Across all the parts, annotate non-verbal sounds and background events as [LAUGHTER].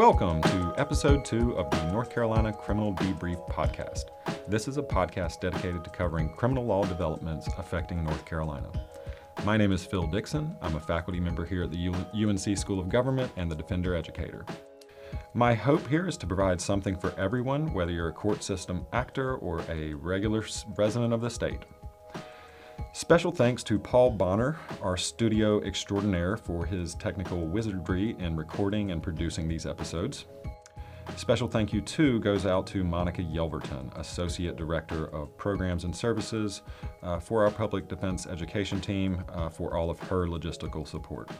Welcome to episode two of the North Carolina Criminal Debrief Podcast. This is a podcast dedicated to covering criminal law developments affecting North Carolina. My name is Phil Dixon. I'm a faculty member here at the UNC School of Government and the Defender Educator. My hope here is to provide something for everyone, whether you're a court system actor or a regular resident of the state. Special thanks to Paul Bonner, our studio extraordinaire, for his technical wizardry in recording and producing these episodes. Special thank you too goes out to Monica Yelverton, Associate Director of Programs and Services uh, for our Public Defense Education team uh, for all of her logistical support.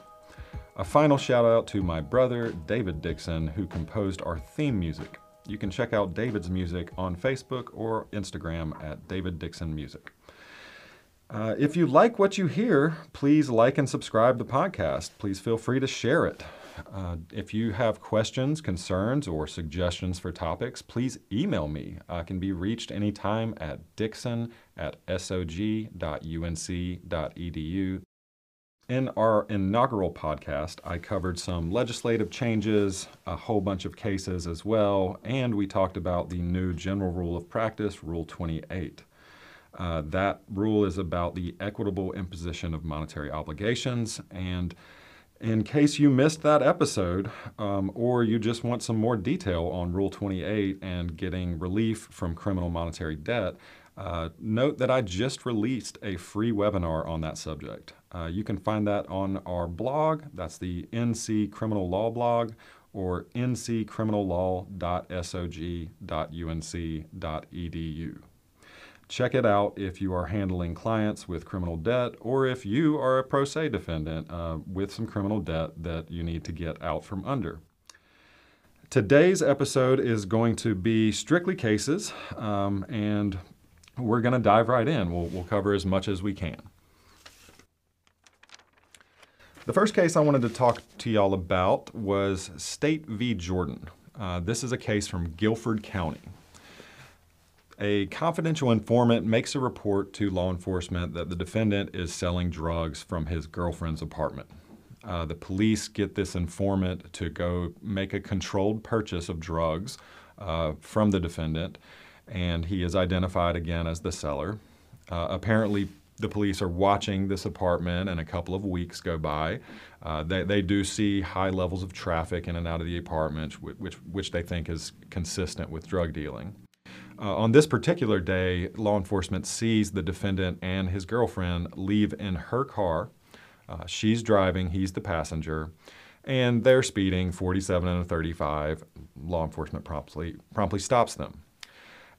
A final shout out to my brother, David Dixon, who composed our theme music. You can check out David's music on Facebook or Instagram at David Dixon Music. Uh, if you like what you hear, please like and subscribe the podcast. Please feel free to share it. Uh, if you have questions, concerns, or suggestions for topics, please email me. I can be reached anytime at dixon at sog.unc.edu. In our inaugural podcast, I covered some legislative changes, a whole bunch of cases as well, and we talked about the new General Rule of Practice, Rule 28. Uh, that rule is about the equitable imposition of monetary obligations. And in case you missed that episode, um, or you just want some more detail on Rule 28 and getting relief from criminal monetary debt, uh, note that I just released a free webinar on that subject. Uh, you can find that on our blog. That's the NC Criminal Law blog or nccriminallaw.sog.unc.edu. Check it out if you are handling clients with criminal debt or if you are a pro se defendant uh, with some criminal debt that you need to get out from under. Today's episode is going to be strictly cases, um, and we're going to dive right in. We'll, we'll cover as much as we can. The first case I wanted to talk to y'all about was State v. Jordan. Uh, this is a case from Guilford County. A confidential informant makes a report to law enforcement that the defendant is selling drugs from his girlfriend's apartment. Uh, the police get this informant to go make a controlled purchase of drugs uh, from the defendant and he is identified again as the seller. Uh, apparently, the police are watching this apartment, and a couple of weeks go by. Uh, they, they do see high levels of traffic in and out of the apartment, which, which they think is consistent with drug dealing. Uh, on this particular day, law enforcement sees the defendant and his girlfriend leave in her car. Uh, she's driving, he's the passenger, and they're speeding 47 and 35. Law enforcement promptly, promptly stops them.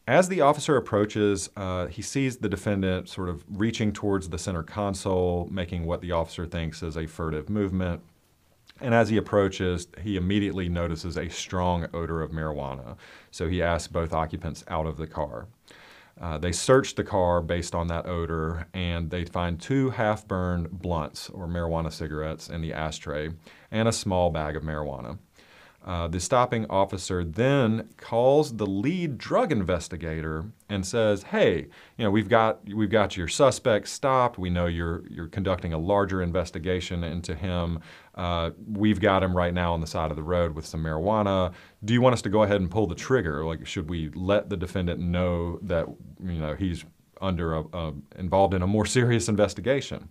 As the officer approaches, uh, he sees the defendant sort of reaching towards the center console, making what the officer thinks is a furtive movement. And as he approaches, he immediately notices a strong odor of marijuana. So he asks both occupants out of the car. Uh, they search the car based on that odor, and they find two half burned blunts or marijuana cigarettes in the ashtray and a small bag of marijuana. Uh, the stopping officer then calls the lead drug investigator and says, "Hey, you know we've got we've got your suspect stopped. We know you're you're conducting a larger investigation into him. Uh, we've got him right now on the side of the road with some marijuana. Do you want us to go ahead and pull the trigger? Like, should we let the defendant know that you know he's under a, a involved in a more serious investigation?"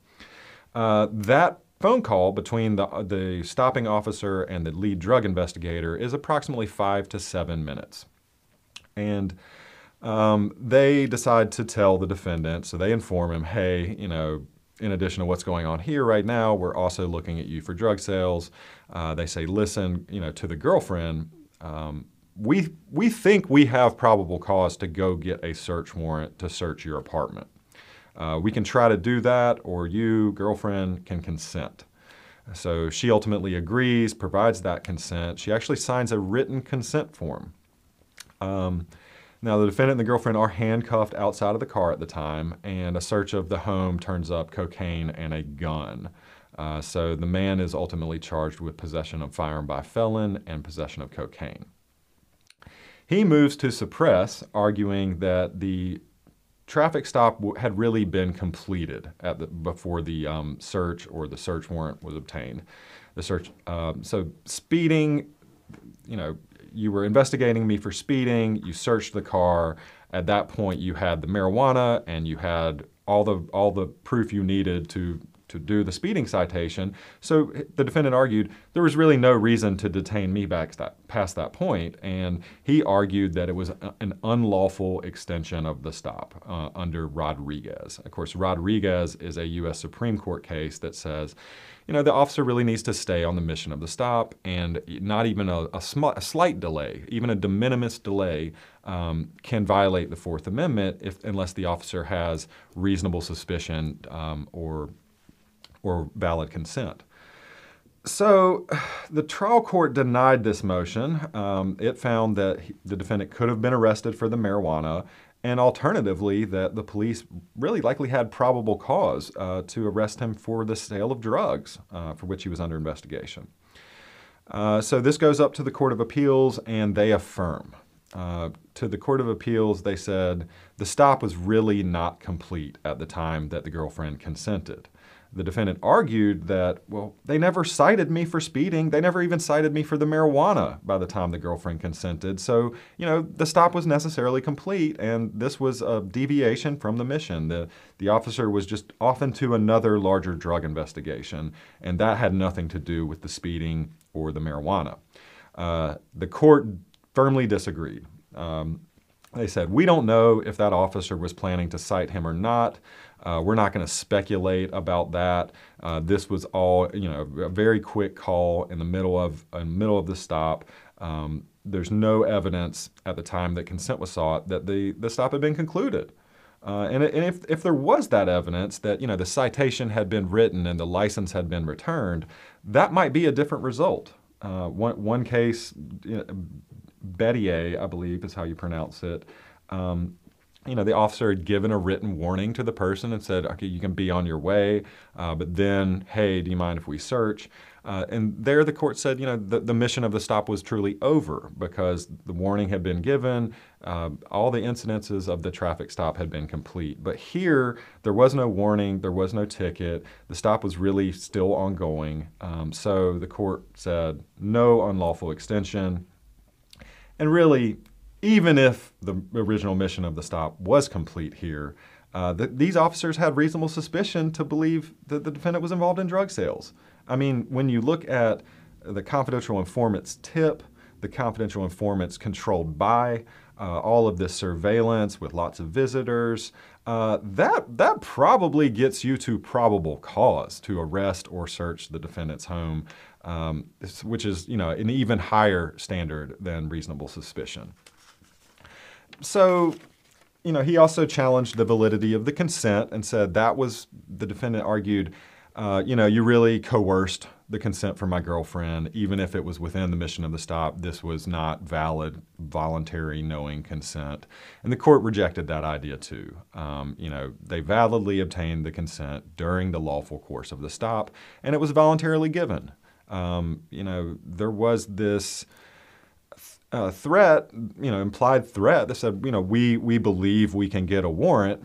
Uh, that phone call between the, the stopping officer and the lead drug investigator is approximately five to seven minutes. And um, they decide to tell the defendant, so they inform him, hey, you know, in addition to what's going on here right now, we're also looking at you for drug sales. Uh, they say, listen, you know, to the girlfriend, um, we we think we have probable cause to go get a search warrant to search your apartment. Uh, we can try to do that, or you, girlfriend, can consent. So she ultimately agrees, provides that consent. She actually signs a written consent form. Um, now, the defendant and the girlfriend are handcuffed outside of the car at the time, and a search of the home turns up cocaine and a gun. Uh, so the man is ultimately charged with possession of firearm by felon and possession of cocaine. He moves to suppress, arguing that the traffic stop had really been completed the, before the um, search or the search warrant was obtained. The search, um, so speeding you know, you were investigating me for speeding. You searched the car. At that point, you had the marijuana and you had all the all the proof you needed to to do the speeding citation. So the defendant argued there was really no reason to detain me back that, past that point, and he argued that it was an unlawful extension of the stop uh, under Rodriguez. Of course, Rodriguez is a U.S. Supreme Court case that says you know, the officer really needs to stay on the mission of the stop, and not even a, a, sm- a slight delay, even a de minimis delay, um, can violate the Fourth Amendment if, unless the officer has reasonable suspicion um, or, or valid consent. So the trial court denied this motion. Um, it found that he, the defendant could have been arrested for the marijuana and alternatively, that the police really likely had probable cause uh, to arrest him for the sale of drugs uh, for which he was under investigation. Uh, so this goes up to the Court of Appeals, and they affirm. Uh, to the Court of Appeals, they said the stop was really not complete at the time that the girlfriend consented the defendant argued that, well, they never cited me for speeding. They never even cited me for the marijuana by the time the girlfriend consented. So, you know, the stop was necessarily complete, and this was a deviation from the mission. The, the officer was just off into another larger drug investigation, and that had nothing to do with the speeding or the marijuana. Uh, the court firmly disagreed. Um, they said, We don't know if that officer was planning to cite him or not. Uh, we're not going to speculate about that. Uh, this was all, you know, a very quick call in the middle of in the middle of the stop. Um, there's no evidence at the time that consent was sought that the, the stop had been concluded. Uh, and, and if, if there was that evidence that you know the citation had been written and the license had been returned, that might be a different result. Uh, one, one case, you Bettier, I believe is how you pronounce it, um, you know, the officer had given a written warning to the person and said, okay, you can be on your way, uh, but then, hey, do you mind if we search? Uh, and there the court said, you know, the, the mission of the stop was truly over because the warning had been given, uh, all the incidences of the traffic stop had been complete. But here, there was no warning, there was no ticket, the stop was really still ongoing. Um, so the court said, no unlawful extension. And really, even if the original mission of the stop was complete here, uh, the, these officers had reasonable suspicion to believe that the defendant was involved in drug sales. I mean, when you look at the confidential informant's tip, the confidential informant's controlled buy, uh, all of this surveillance with lots of visitors, uh, that that probably gets you to probable cause to arrest or search the defendant's home, um, which is you know an even higher standard than reasonable suspicion so, you know, he also challenged the validity of the consent and said that was, the defendant argued, uh, you know, you really coerced the consent from my girlfriend, even if it was within the mission of the stop. This was not valid, voluntary, knowing consent. And the court rejected that idea too. Um, you know, they validly obtained the consent during the lawful course of the stop, and it was voluntarily given. Um, you know, there was this uh, threat, you know, implied threat that said, you know, we, we believe we can get a warrant,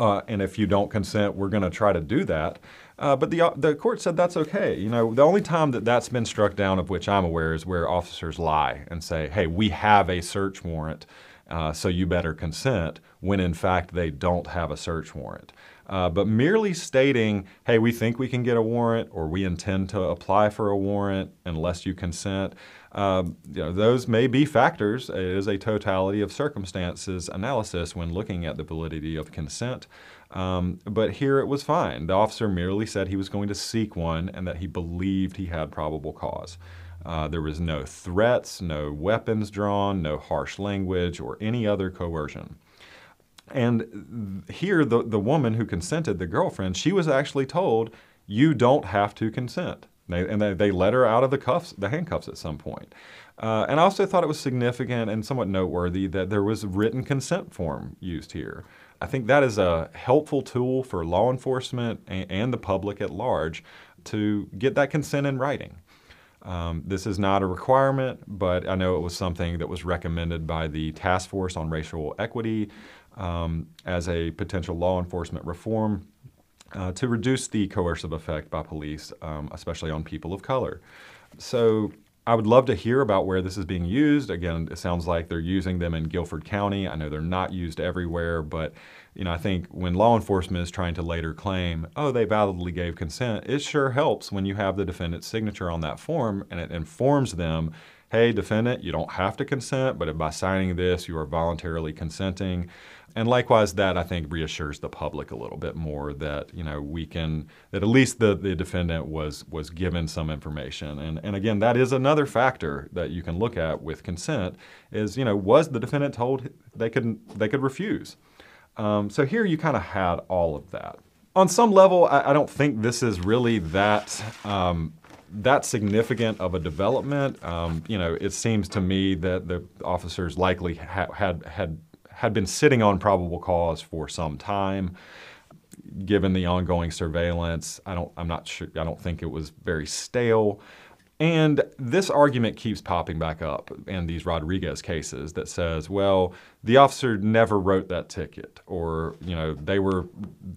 uh, and if you don't consent, we're going to try to do that. Uh, but the, uh, the court said that's okay. You know, the only time that that's been struck down, of which I'm aware, is where officers lie and say, hey, we have a search warrant, uh, so you better consent, when in fact they don't have a search warrant. Uh, but merely stating, hey, we think we can get a warrant or we intend to apply for a warrant unless you consent, um, you know, those may be factors. It is a totality of circumstances analysis when looking at the validity of consent. Um, but here it was fine. The officer merely said he was going to seek one and that he believed he had probable cause. Uh, there was no threats, no weapons drawn, no harsh language, or any other coercion. And here, the, the woman who consented, the girlfriend, she was actually told, You don't have to consent. They, and they, they let her out of the cuffs, the handcuffs at some point. Uh, and I also thought it was significant and somewhat noteworthy that there was a written consent form used here. I think that is a helpful tool for law enforcement and, and the public at large to get that consent in writing. Um, this is not a requirement, but I know it was something that was recommended by the Task Force on Racial Equity um, as a potential law enforcement reform uh, to reduce the coercive effect by police, um, especially on people of color. So, I would love to hear about where this is being used. Again, it sounds like they're using them in Guilford County. I know they're not used everywhere, but you know, I think when law enforcement is trying to later claim, oh, they validly gave consent, it sure helps when you have the defendant's signature on that form and it informs them, hey, defendant, you don't have to consent, but by signing this, you are voluntarily consenting. And likewise, that I think reassures the public a little bit more that you know we can that at least the, the defendant was was given some information. And and again, that is another factor that you can look at with consent is you know was the defendant told they could they could refuse. Um, so here you kind of had all of that. On some level, I, I don't think this is really that. Um, that significant of a development, um, you know, it seems to me that the officers likely ha- had had had been sitting on probable cause for some time. Given the ongoing surveillance, I don't, I'm not sure, I don't think it was very stale. And this argument keeps popping back up in these Rodriguez cases that says, well, the officer never wrote that ticket, or you know, they were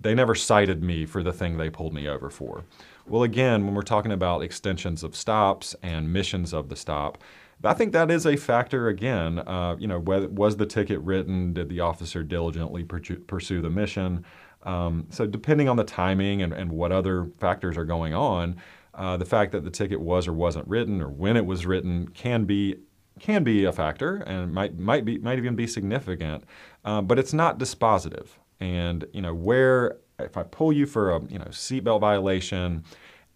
they never cited me for the thing they pulled me over for. Well, again, when we're talking about extensions of stops and missions of the stop, I think that is a factor again. Uh, you know, was the ticket written? Did the officer diligently pursue the mission? Um, so depending on the timing and, and, what other factors are going on, uh, the fact that the ticket was or wasn't written or when it was written can be can be a factor and might might be might even be significant, uh, but it's not dispositive. And you know where if I pull you for a you know seatbelt violation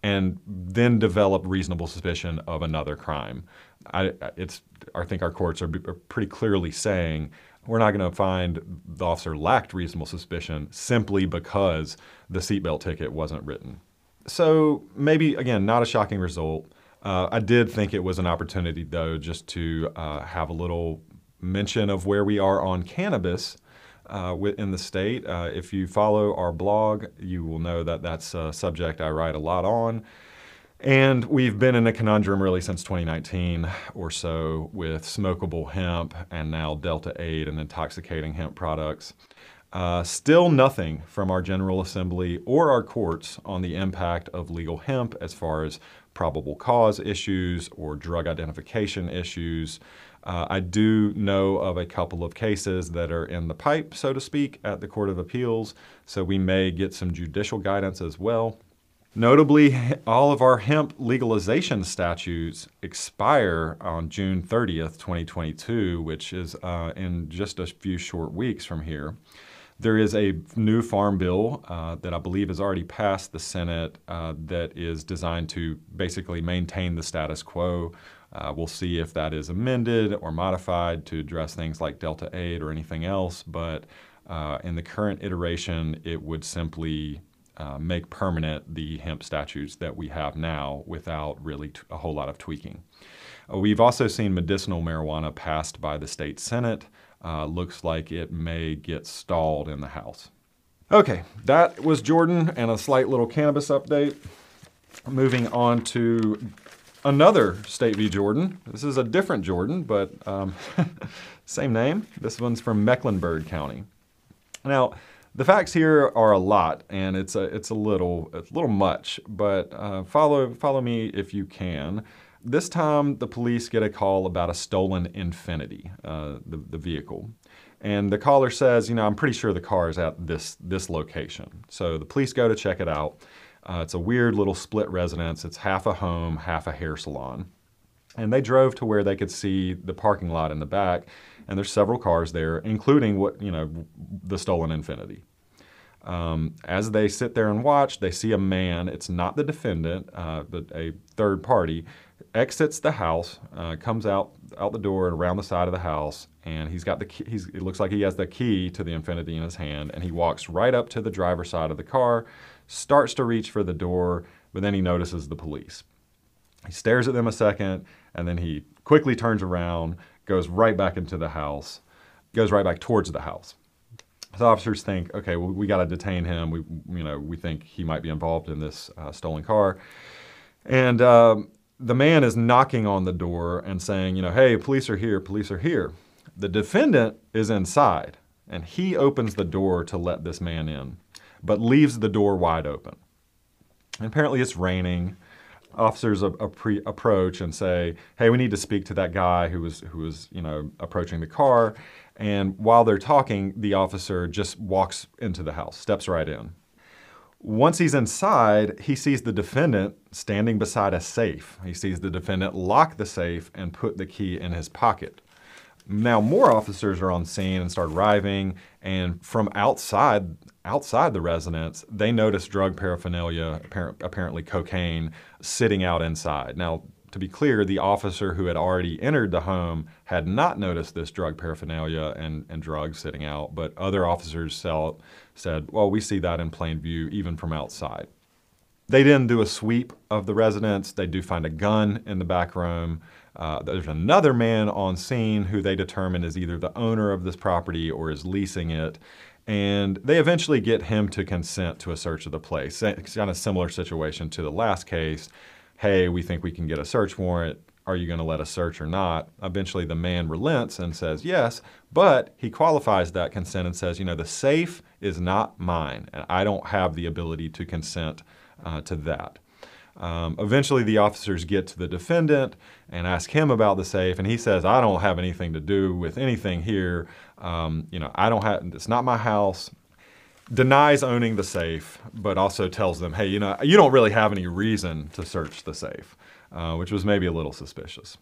and then develop reasonable suspicion of another crime. I, it's, I think our courts are, are pretty clearly saying we're not going to find the officer lacked reasonable suspicion simply because the seatbelt ticket wasn't written. So maybe, again, not a shocking result. Uh, I did think it was an opportunity, though, just to uh, have a little mention of where we are on cannabis uh, in the state. Uh, if you follow our blog, you will know that that's a subject I write a lot on. And we've been in a conundrum really since 2019 or so with smokable hemp and now Delta 8 and intoxicating hemp products. Uh, still nothing from our General Assembly or our courts on the impact of legal hemp as far as probable cause issues or drug identification issues. Uh, I do know of a couple of cases that are in the pipe, so to speak, at the Court of Appeals, so we may get some judicial guidance as well. Notably, all of our hemp legalization statutes expire on June 30th, 2022, which is uh, in just a few short weeks from here. There is a new farm bill uh, that I believe has already passed the Senate uh, that is designed to basically maintain the status quo uh, we'll see if that is amended or modified to address things like Delta 8 or anything else, but uh, in the current iteration, it would simply uh, make permanent the hemp statutes that we have now without really t- a whole lot of tweaking. Uh, we've also seen medicinal marijuana passed by the state Senate. Uh, looks like it may get stalled in the House. Okay, that was Jordan and a slight little cannabis update. Moving on to another State v. Jordan. This is a different Jordan, but um, [LAUGHS] same name. This one's from Mecklenburg County. Now, the facts here are a lot, and it's a it's a little a little much. But uh, follow follow me if you can. This time, the police get a call about a stolen Infiniti, uh, the the vehicle. And the caller says, you know, I'm pretty sure the car is at this this location. So the police go to check it out. Uh, it's a weird little split residence. It's half a home, half a hair salon. And they drove to where they could see the parking lot in the back, and there's several cars there, including what you know, the stolen Infiniti. Um, as they sit there and watch, they see a man. It's not the defendant, uh, but a third party exits the house, uh, comes out out the door and around the side of the house, and he's got the key, he's, it looks like he has the key to the Infiniti in his hand, and he walks right up to the driver's side of the car, starts to reach for the door, but then he notices the police. He stares at them a second, and then he quickly turns around, goes right back into the house, goes right back towards the house. So officers think, okay, well, we got to detain him. We, you know, we think he might be involved in this uh, stolen car, and um, the man is knocking on the door and saying, you know, hey, police are here, police are here. The defendant is inside, and he opens the door to let this man in but leaves the door wide open. And apparently, it's raining. officers a, a pre- approach and say, "Hey, we need to speak to that guy who was who was you know approaching the car." And while they're talking, the officer just walks into the house, steps right in. Once he's inside, he sees the defendant standing beside a safe. He sees the defendant lock the safe and put the key in his pocket. Now more officers are on scene and start arriving, and from outside outside the residence, they noticed drug paraphernalia, apparently cocaine, sitting out inside. Now, to be clear, the officer who had already entered the home had not noticed this drug paraphernalia and, and drugs sitting out, but other officers saw, said, well, we see that in plain view, even from outside. They then do a sweep of the residence. They do find a gun in the back room. Uh, there's another man on scene who they determine is either the owner of this property or is leasing it. And they eventually get him to consent to a search of the place. It's kind of similar situation to the last case. Hey, we think we can get a search warrant. Are you going to let us search or not? Eventually, the man relents and says yes, but he qualifies that consent and says, you know, the safe is not mine, and I don't have the ability to consent uh, to that. Um, eventually, the officers get to the defendant and ask him about the safe, and he says, "I don't have anything to do with anything here. Um, you know, I don't have. It's not my house." Denies owning the safe, but also tells them, "Hey, you know, you don't really have any reason to search the safe," uh, which was maybe a little suspicious.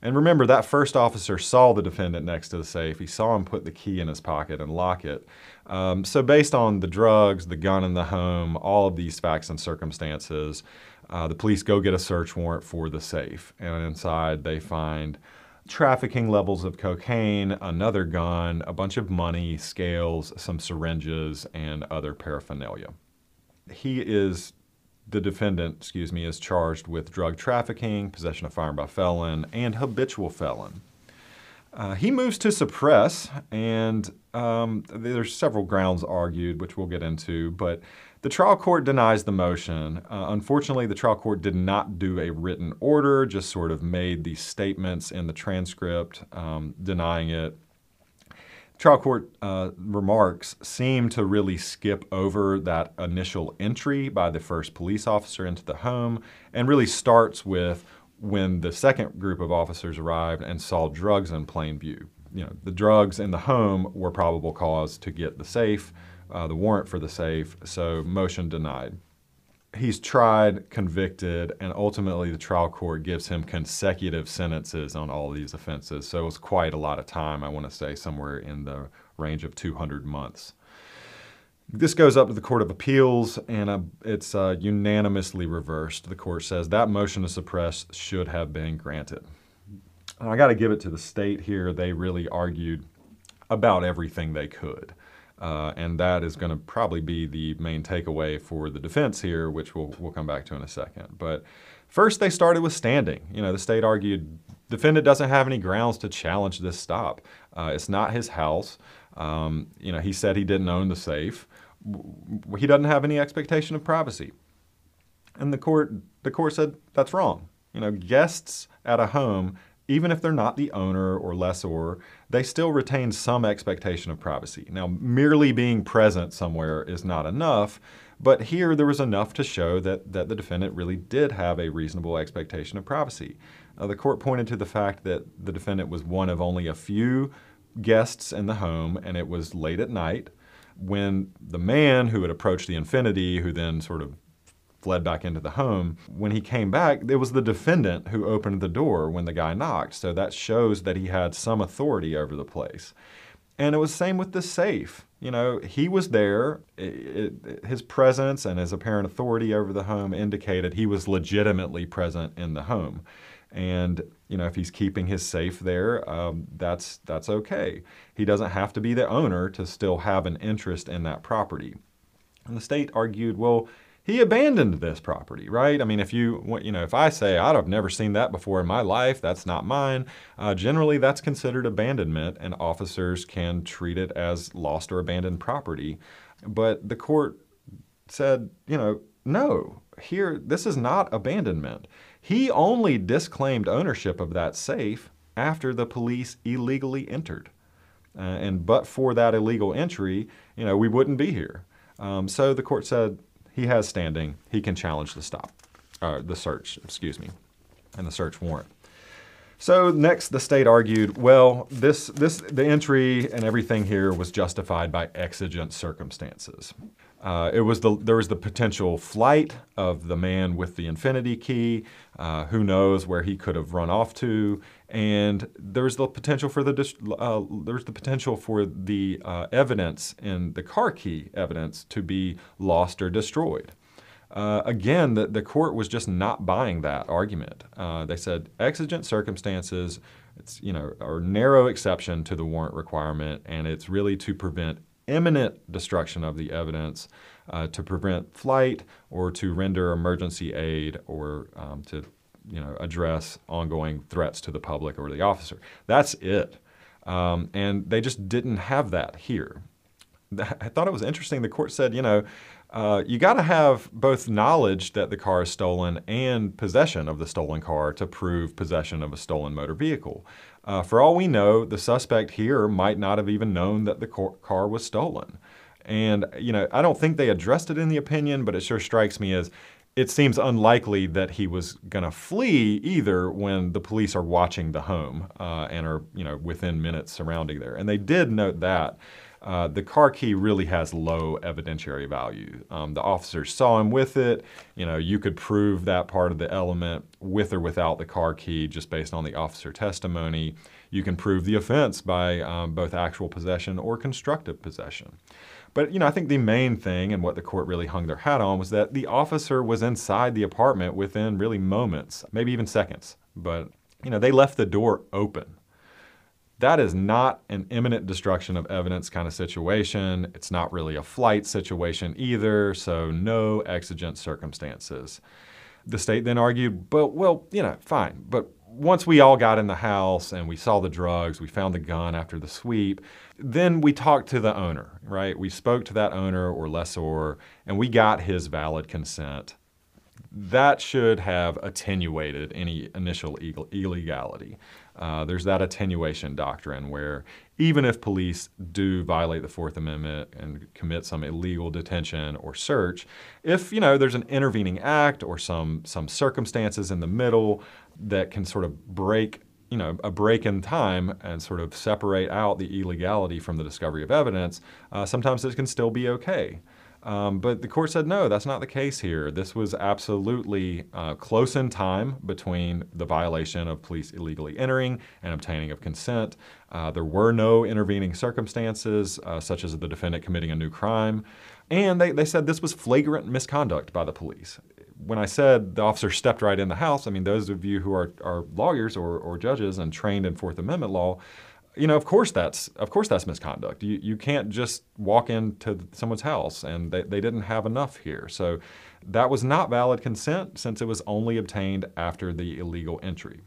And remember, that first officer saw the defendant next to the safe. He saw him put the key in his pocket and lock it. Um, so, based on the drugs, the gun in the home, all of these facts and circumstances, uh, the police go get a search warrant for the safe, and inside they find trafficking levels of cocaine, another gun, a bunch of money, scales, some syringes, and other paraphernalia. He is, the defendant, excuse me, is charged with drug trafficking, possession of firearm by felon, and habitual felon. Uh, he moves to suppress, and um, there's several grounds argued, which we'll get into, but the trial court denies the motion. Uh, unfortunately, the trial court did not do a written order, just sort of made the statements in the transcript um, denying it. Trial court uh, remarks seem to really skip over that initial entry by the first police officer into the home and really starts with when the second group of officers arrived and saw drugs in plain view. You know, the drugs in the home were probable cause to get the safe uh, the warrant for the safe, so motion denied. He's tried, convicted, and ultimately the trial court gives him consecutive sentences on all these offenses. So it was quite a lot of time, I want to say somewhere in the range of 200 months. This goes up to the Court of Appeals, and uh, it's uh, unanimously reversed. The court says that motion to suppress should have been granted. I got to give it to the state here. They really argued about everything they could. Uh, and that is going to probably be the main takeaway for the defense here, which we'll, we'll come back to in a second. But first, they started with standing. You know, the state argued defendant doesn't have any grounds to challenge this stop. Uh, it's not his house. Um, you know, he said he didn't own the safe. He doesn't have any expectation of privacy. And the court, the court said that's wrong. You know, guests at a home even if they're not the owner or lessor, they still retain some expectation of privacy. Now, merely being present somewhere is not enough, but here there was enough to show that, that the defendant really did have a reasonable expectation of privacy. Uh, the court pointed to the fact that the defendant was one of only a few guests in the home, and it was late at night when the man who had approached the Infiniti, who then sort of fled back into the home. When he came back, it was the defendant who opened the door when the guy knocked. So that shows that he had some authority over the place. And it was same with the safe. You know, he was there. It, it, his presence and his apparent authority over the home indicated he was legitimately present in the home. And you know, if he's keeping his safe there, um, that's that's okay. He doesn't have to be the owner to still have an interest in that property. And the state argued, well, he abandoned this property, right? I mean, if you, you know, if I say I'd have never seen that before in my life, that's not mine. Uh, generally, that's considered abandonment, and officers can treat it as lost or abandoned property. But the court said, you know, no, here, this is not abandonment. He only disclaimed ownership of that safe after the police illegally entered. Uh, and but for that illegal entry, you know, we wouldn't be here. Um, so the court said, he has standing. He can challenge the stop. uh, the search, excuse me, and the search warrant. So next, the state argued, well, this, this, the entry and everything here was justified by exigent circumstances. Uh, it was the, there was the potential flight of the man with the Infiniti key. Uh, who knows where he could have run off to? And there's the potential for the uh, there's the potential for the uh, evidence in the car key evidence to be lost or destroyed. Uh, again, the, the court was just not buying that argument. Uh, they said exigent circumstances, it's you know, a narrow exception to the warrant requirement, and it's really to prevent imminent destruction of the evidence, uh, to prevent flight, or to render emergency aid, or um, to you know, address ongoing threats to the public or the officer. That's it. Um, and they just didn't have that here. [LAUGHS] I thought it was interesting. The court said, you know, uh, you got to have both knowledge that the car is stolen and possession of the stolen car to prove possession of a stolen motor vehicle. Uh, for all we know, the suspect here might not have even known that the car was stolen. And, you know, I don't think they addressed it in the opinion, but it sure strikes me as it seems unlikely that he was going to flee either when the police are watching the home uh, and are, you know, within minutes surrounding there. And they did note that. Uh, the car key really has low evidentiary value. Um, the officers saw him with it. You know, you could prove that part of the element with or without the car key just based on the officer testimony. You can prove the offense by um, both actual possession or constructive possession. But you know, I think the main thing and what the court really hung their hat on was that the officer was inside the apartment within really moments, maybe even seconds. But you know, they left the door open. That is not an imminent destruction of evidence kind of situation. It's not really a flight situation either, so no exigent circumstances. The state then argued, but well, you know, fine, but once we all got in the house and we saw the drugs, we found the gun after the sweep, then we talked to the owner, right? We spoke to that owner or lessor and we got his valid consent. That should have attenuated any initial illegality. Uh, there's that attenuation doctrine where even if police do violate the Fourth Amendment and commit some illegal detention or search, if you know there's an intervening act or some some circumstances in the middle that can sort of break you know a break in time and sort of separate out the illegality from the discovery of evidence, uh, sometimes it can still be okay. Um, but the court said, no, that's not the case here. This was absolutely uh, close in time between the violation of police illegally entering and obtaining of consent. Uh, there were no intervening circumstances, uh, such as the defendant committing a new crime. And they, they said this was flagrant misconduct by the police. When I said the officer stepped right in the house, I mean, those of you who are, are lawyers or, or judges and trained in Fourth Amendment law, you know, of course that's of course that's misconduct. You you can't just walk into someone's house and they, they didn't have enough here. So that was not valid consent since it was only obtained after the illegal entry.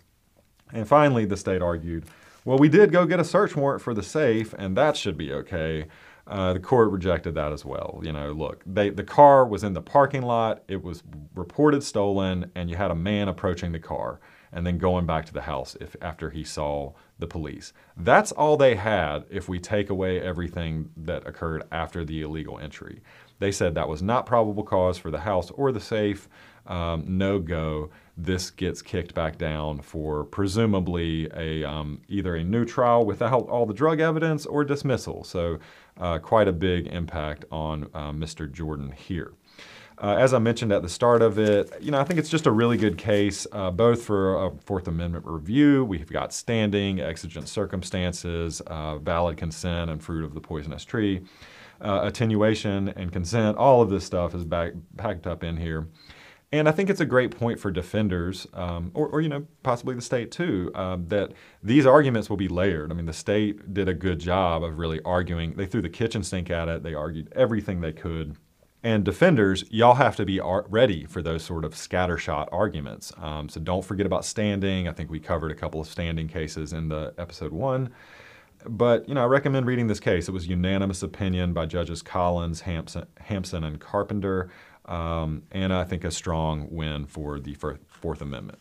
And finally, the state argued, well, we did go get a search warrant for the safe, and that should be okay. Uh, the court rejected that as well. You know, look, they, the car was in the parking lot, it was reported stolen, and you had a man approaching the car and then going back to the house if after he saw the police. That's all they had if we take away everything that occurred after the illegal entry. They said that was not probable cause for the house or the safe. Um, no go. This gets kicked back down for presumably a um, either a new trial without all the drug evidence or dismissal. So uh, quite a big impact on uh, Mr. Jordan here. Uh, as I mentioned at the start of it, you know, I think it's just a really good case, uh, both for a Fourth Amendment review. We've got standing, exigent circumstances, uh, valid consent, and fruit of the poisonous tree, uh, attenuation and consent. All of this stuff is back, packed up in here. And I think it's a great point for defenders, um, or, or, you know, possibly the state too, uh, that these arguments will be layered. I mean, the state did a good job of really arguing. They threw the kitchen sink at it. They argued everything they could and defenders, y'all have to be ready for those sort of scattershot arguments. Um, so don't forget about standing. I think we covered a couple of standing cases in the episode one. But you know, I recommend reading this case. It was unanimous opinion by judges Collins, Hampson, Hampson and Carpenter, um, and I think a strong win for the Fourth Amendment.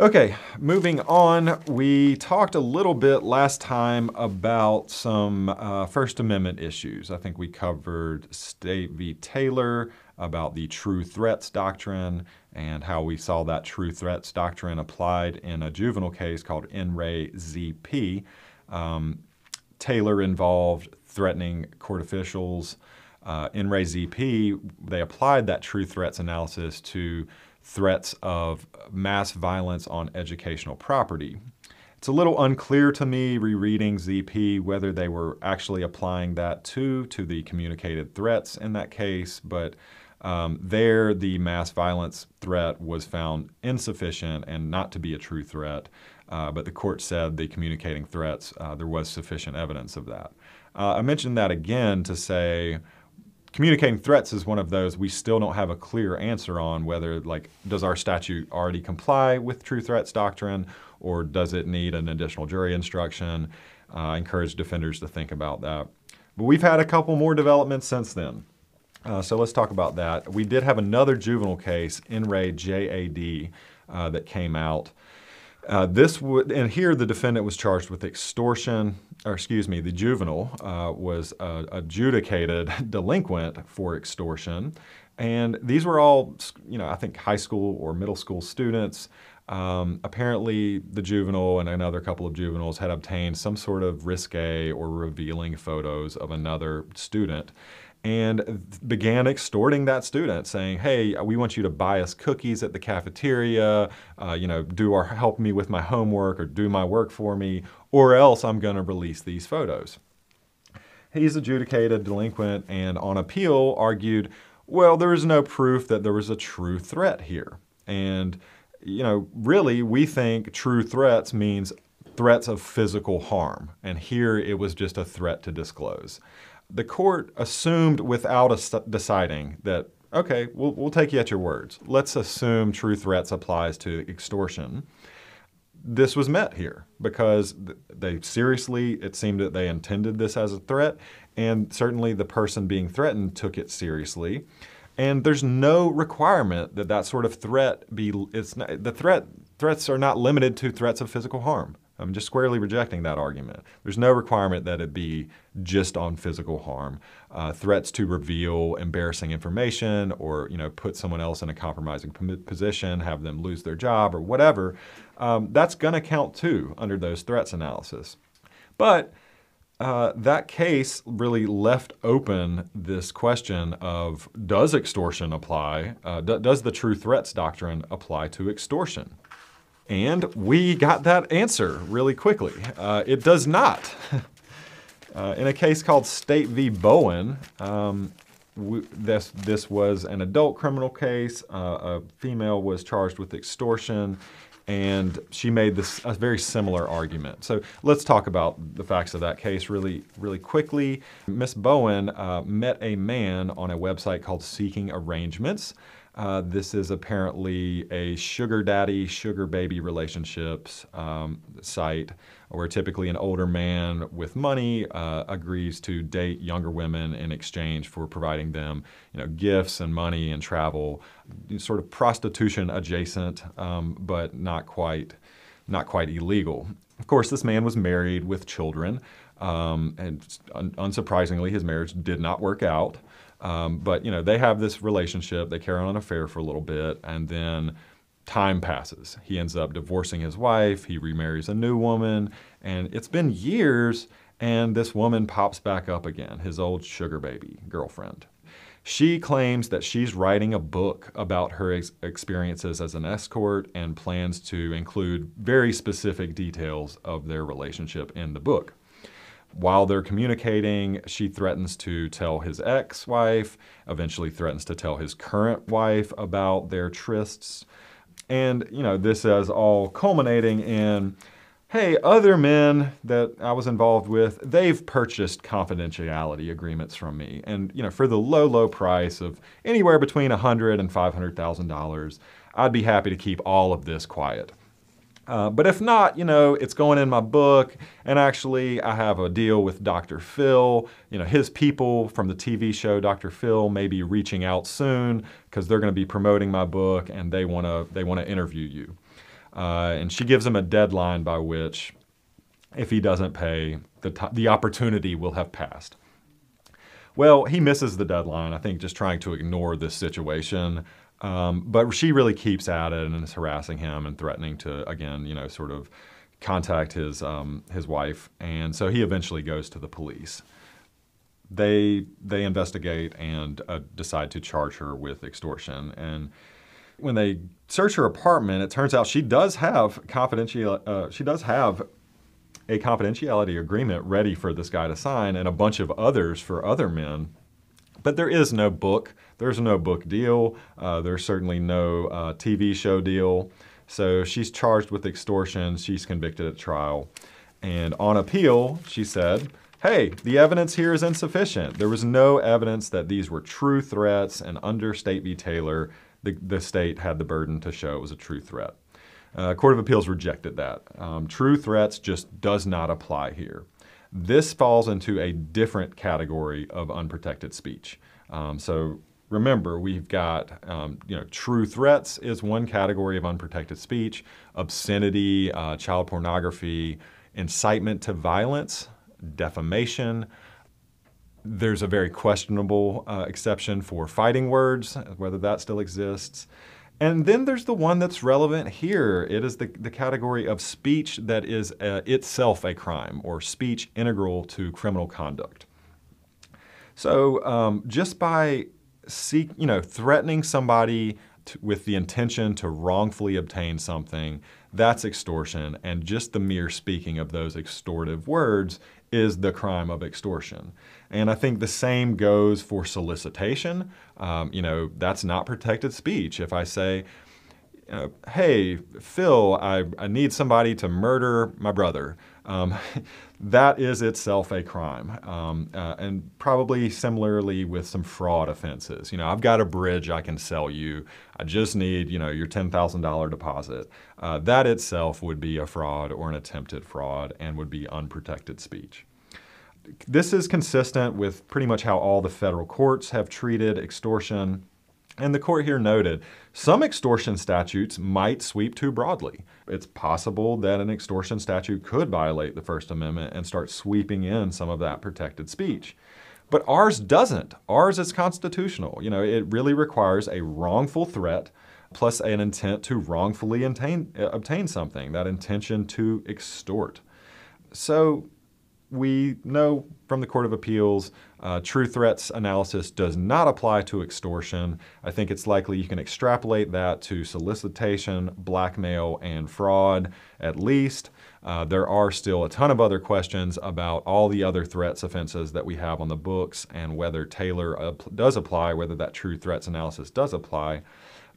Okay, moving on. We talked a little bit last time about some uh, First Amendment issues. I think we covered State v. Taylor, about the true threats doctrine and how we saw that true threats doctrine applied in a juvenile case called In Re ZP. Um, Taylor involved threatening court officials. Uh, in Re ZP, they applied that true threats analysis to threats of mass violence on educational property. It's a little unclear to me rereading ZP whether they were actually applying that to to the communicated threats in that case, but um, there the mass violence threat was found insufficient and not to be a true threat. Uh, but the court said the communicating threats, uh, there was sufficient evidence of that. Uh, I mentioned that again to say communicating threats is one of those we still don't have a clear answer on whether like does our statute already comply with true threats doctrine or does it need an additional jury instruction? Uh, encourage defenders to think about that. But we've had a couple more developments since then. Uh, so let's talk about that. We did have another juvenile case, In Re JAD, uh, that came out. Uh, this would, and here the defendant was charged with extortion, or excuse me, the juvenile uh, was uh, adjudicated [LAUGHS] delinquent for extortion. And these were all, you know, I think high school or middle school students. Um, apparently, the juvenile and another couple of juveniles had obtained some sort of risque or revealing photos of another student and began extorting that student, saying, "Hey, we want you to buy us cookies at the cafeteria. Uh, you know, do our help me with my homework or do my work for me, or else I'm going to release these photos." He's adjudicated delinquent, and on appeal argued, "Well, there is no proof that there was a true threat here," and you know, really, we think true threats means threats of physical harm. And here it was just a threat to disclose. The court assumed without deciding that, okay, we'll, we'll take you at your words. Let's assume true threats applies to extortion. This was met here because they seriously, it seemed that they intended this as a threat, and certainly the person being threatened took it seriously. And there's no requirement that that sort of threat be, it's not, the threat, threats are not limited to threats of physical harm. I'm just squarely rejecting that argument. There's no requirement that it be just on physical harm. Uh, threats to reveal embarrassing information or you know put someone else in a compromising position, have them lose their job or whatever, um, that's going to count too under those threats analysis. But uh, that case really left open this question of does extortion apply? Uh, does the true threats doctrine apply to extortion? And we got that answer really quickly. Uh, it does not. [LAUGHS] Uh, in a case called State v. Bowen, um, we, this, this was an adult criminal case. Uh, a female was charged with extortion and she made this a very similar argument. So let's talk about the facts of that case really, really quickly. Miss Bowen uh, met a man on a website called Seeking Arrangements. Uh, this is apparently a sugar daddy, sugar baby relationships um, site where typically an older man with money uh, agrees to date younger women in exchange for providing them, you know, gifts and money and travel, sort of prostitution adjacent, um, but not quite, not quite illegal. Of course, this man was married with children, um, and un- unsurprisingly, his marriage did not work out. Um, but you know, they have this relationship. They carry on an affair for a little bit, and then time passes. He ends up divorcing his wife. He remarries a new woman, and it's been years. And this woman pops back up again, his old sugar baby girlfriend. She claims that she's writing a book about her ex- experiences as an escort and plans to include very specific details of their relationship in the book. While they're communicating, she threatens to tell his ex wife, eventually, threatens to tell his current wife about their trysts. And, you know, this is all culminating in hey, other men that I was involved with, they've purchased confidentiality agreements from me. And, you know, for the low, low price of anywhere between $100 and $500,000, I'd be happy to keep all of this quiet. Uh, but if not, you know, it's going in my book. And actually, I have a deal with Dr. Phil. You know, his people from the TV show Dr. Phil may be reaching out soon because they're going to be promoting my book and they want to they want to interview you. Uh, and she gives him a deadline by which, if he doesn't pay, the, the opportunity will have passed. Well, he misses the deadline, I think, just trying to ignore this situation. Um, but she really keeps at it and is harassing him and threatening to, again, you know, sort of contact his, um, his wife. And so he eventually goes to the police. They, they investigate and uh, decide to charge her with extortion. And when they search her apartment, it turns out she does have confidential. Uh, she does have a confidentiality agreement ready for this guy to sign, and a bunch of others for other men. But there is no book. There's no book deal. Uh, there's certainly no uh, TV show deal. So she's charged with extortion. She's convicted at trial. And on appeal, she said, hey, the evidence here is insufficient. There was no evidence that these were true threats, and under State v. Taylor, the, the state had the burden to show it was a true threat. Uh, Court of Appeals rejected that. Um, true threats just does not apply here. This falls into a different category of unprotected speech. Um, so remember, we've got um, you know true threats is one category of unprotected speech. Obscenity, uh, child pornography, incitement to violence, defamation. There's a very questionable uh, exception for fighting words, whether that still exists. And then there's the one that's relevant here. It is the, the category of speech that is uh, itself a crime or speech integral to criminal conduct. So um, just by seek, you know, threatening somebody to, with the intention to wrongfully obtain something, that's extortion. And just the mere speaking of those extortive words is the crime of extortion. And I think the same goes for solicitation. Um, you know, that's not protected speech. If I say, uh, hey, Phil, I, I need somebody to murder my brother. Um, [LAUGHS] that is itself a crime. Um, uh, and probably similarly with some fraud offenses. You know, I've got a bridge I can sell you. I just need, you know, your $10,000 deposit. Uh, that itself would be a fraud or an attempted fraud and would be unprotected speech. This is consistent with pretty much how all the federal courts have treated extortion. And the court here noted some extortion statutes might sweep too broadly. It's possible that an extortion statute could violate the First Amendment and start sweeping in some of that protected speech. But ours doesn't. Ours is constitutional. You know, it really requires a wrongful threat plus an intent to wrongfully obtain, obtain something, that intention to extort. So we know from the Court of Appeals, uh, true threats analysis does not apply to extortion. I think it's likely you can extrapolate that to solicitation, blackmail, and fraud at least. Uh, there are still a ton of other questions about all the other threats offenses that we have on the books and whether Taylor does apply, whether that true threats analysis does apply.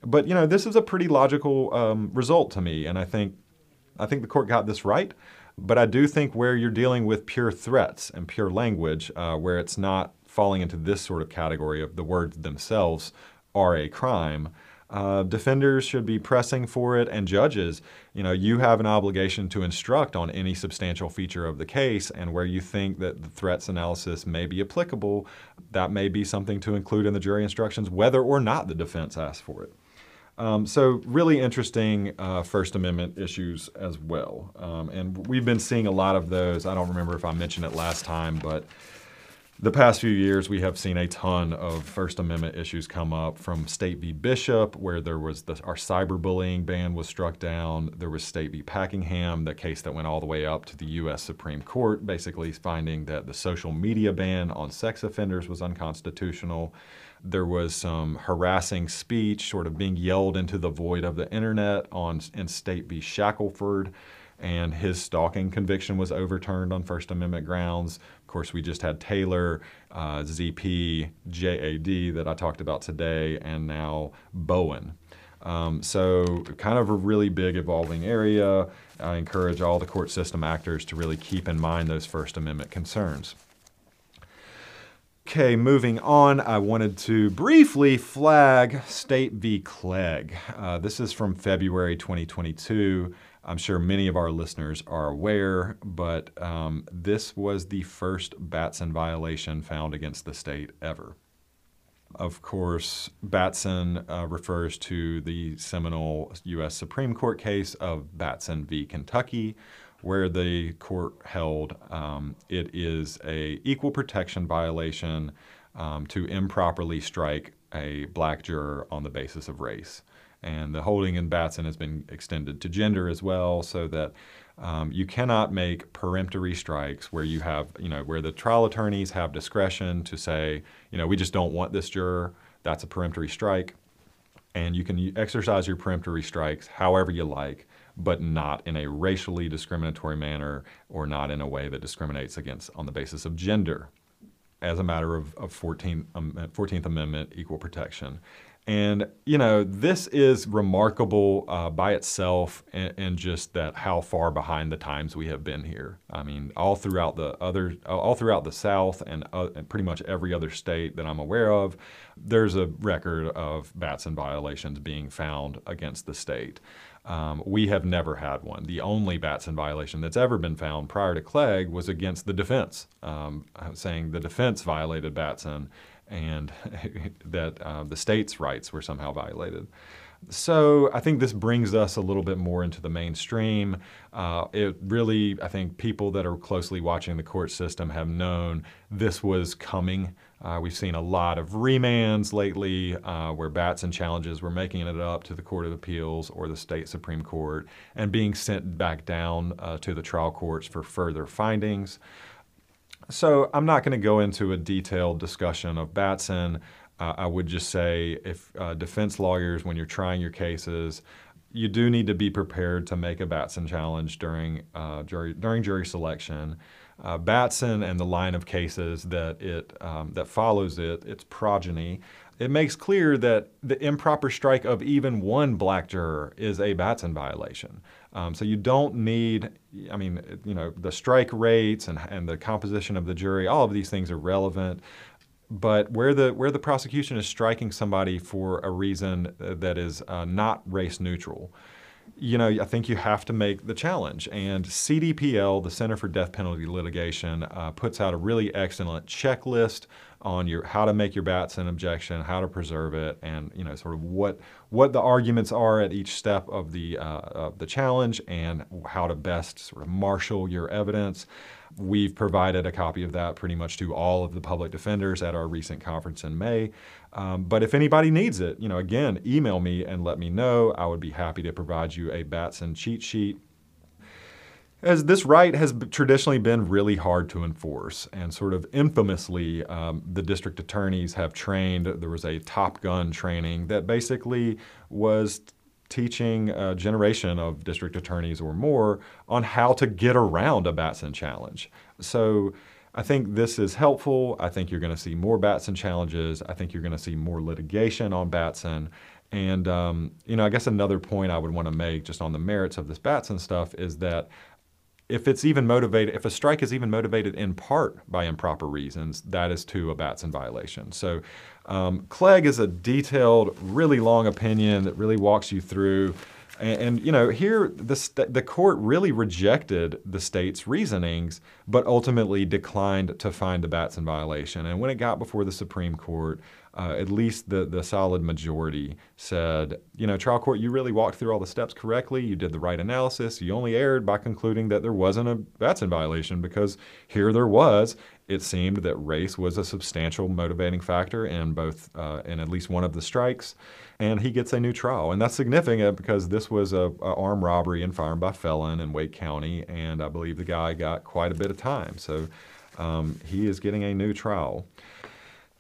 But you know, this is a pretty logical um, result to me, and I think I think the court got this right. But I do think where you're dealing with pure threats and pure language, uh, where it's not falling into this sort of category of the words themselves are a crime, uh, defenders should be pressing for it, and judges, you know, you have an obligation to instruct on any substantial feature of the case, and where you think that the threats analysis may be applicable, that may be something to include in the jury instructions, whether or not the defense asks for it. Um, so really interesting uh, First Amendment issues as well. Um, and we've been seeing a lot of those. I don't remember if I mentioned it last time, but the past few years we have seen a ton of First Amendment issues come up from State v. Bishop, where there was the, our cyberbullying ban was struck down. There was State v. Packingham, the case that went all the way up to the U.S. Supreme Court, basically finding that the social media ban on sex offenders was unconstitutional. There was some harassing speech sort of being yelled into the void of the internet on in State v. Shackelford, and his stalking conviction was overturned on First Amendment grounds. Of course, we just had Taylor, uh, ZP, JAD that I talked about today, and now Bowen. Um, so, kind of a really big evolving area. I encourage all the court system actors to really keep in mind those First Amendment concerns. Okay, moving on, I wanted to briefly flag State v. Clegg. Uh, this is from February 2022. I'm sure many of our listeners are aware, but um, this was the first Batson violation found against the state ever. Of course, Batson uh, refers to the seminal U.S. Supreme Court case of Batson v. Kentucky, where the court held um, it is a equal protection violation um, to improperly strike a black juror on the basis of race. And the holding in Batson has been extended to gender as well, so that um, you cannot make peremptory strikes where you have, you know, where the trial attorneys have discretion to say, you know, we just don't want this juror. That's a peremptory strike. And you can exercise your peremptory strikes however you like, but not in a racially discriminatory manner or not in a way that discriminates against on the basis of gender as a matter of, of 14th, um, 14th Amendment equal protection. And you know, this is remarkable uh, by itself, and, and, just that how far behind the times we have been here. I mean, all throughout the other, all throughout the South, and, uh, and pretty much every other state that I'm aware of, there's a record of Batson violations being found against the state. Um, we have never had one. The only Batson violation that's ever been found prior to Clegg was against the defense, um, saying the defense violated Batson and [LAUGHS] that uh, the state's rights were somehow violated. So I think this brings us a little bit more into the mainstream. Uh, it really, I think people that are closely watching the court system have known this was coming. Uh, we've seen a lot of remands lately uh, where Batson challenges were making it up to the Court of Appeals or the state Supreme Court and being sent back down uh, to the trial courts for further findings. So I'm not going to go into a detailed discussion of Batson. Uh, I would just say if uh, defense lawyers, when you're trying your cases, you do need to be prepared to make a Batson challenge during uh, jury during jury selection. Uh, Batson and the line of cases that it um, that follows it, its progeny, it makes clear that the improper strike of even one black juror is a Batson violation. Um, so you don't need, I mean, you know, the strike rates and, and the composition of the jury, all of these things are relevant. But where the where the prosecution is striking somebody for a reason that is uh, not race neutral, you know, I think you have to make the challenge. And CDPL, the Center for Death Penalty Litigation, uh, puts out a really excellent checklist on your how to make your Batson objection, how to preserve it, and you know, sort of what what the arguments are at each step of the uh, of the challenge, and how to best sort of marshal your evidence. We've provided a copy of that pretty much to all of the public defenders at our recent conference in May. Um, but if anybody needs it, you know, again, email me and let me know. I would be happy to provide you a Batson cheat sheet. As this right has traditionally been really hard to enforce, and sort of infamously, um, the district attorneys have trained. There was a Top Gun training that basically was teaching a generation of district attorneys or more on how to get around a Batson challenge. So I think this is helpful. I think you're going to see more Batson challenges. I think you're going to see more litigation on Batson. And, um, you know, I guess another point I would want to make just on the merits of this Batson stuff is that if it's even motivated, if a strike is even motivated in part by improper reasons, that is to a Batson violation. So um, Clegg is a detailed, really long opinion that really walks you through and, and, you know, here the, the court really rejected the state's reasonings, but ultimately declined to find a Batson violation. And when it got before the Supreme Court, uh, at least the, the solid majority said, you know, trial court, you really walked through all the steps correctly. You did the right analysis. You only erred by concluding that there wasn't a Batson violation because here there was. It seemed that race was a substantial motivating factor in both, uh, in at least one of the strikes and he gets a new trial. And that's significant because this was a, a armed robbery and firearm by felon in Wake County, and I believe the guy got quite a bit of time. So um, he is getting a new trial.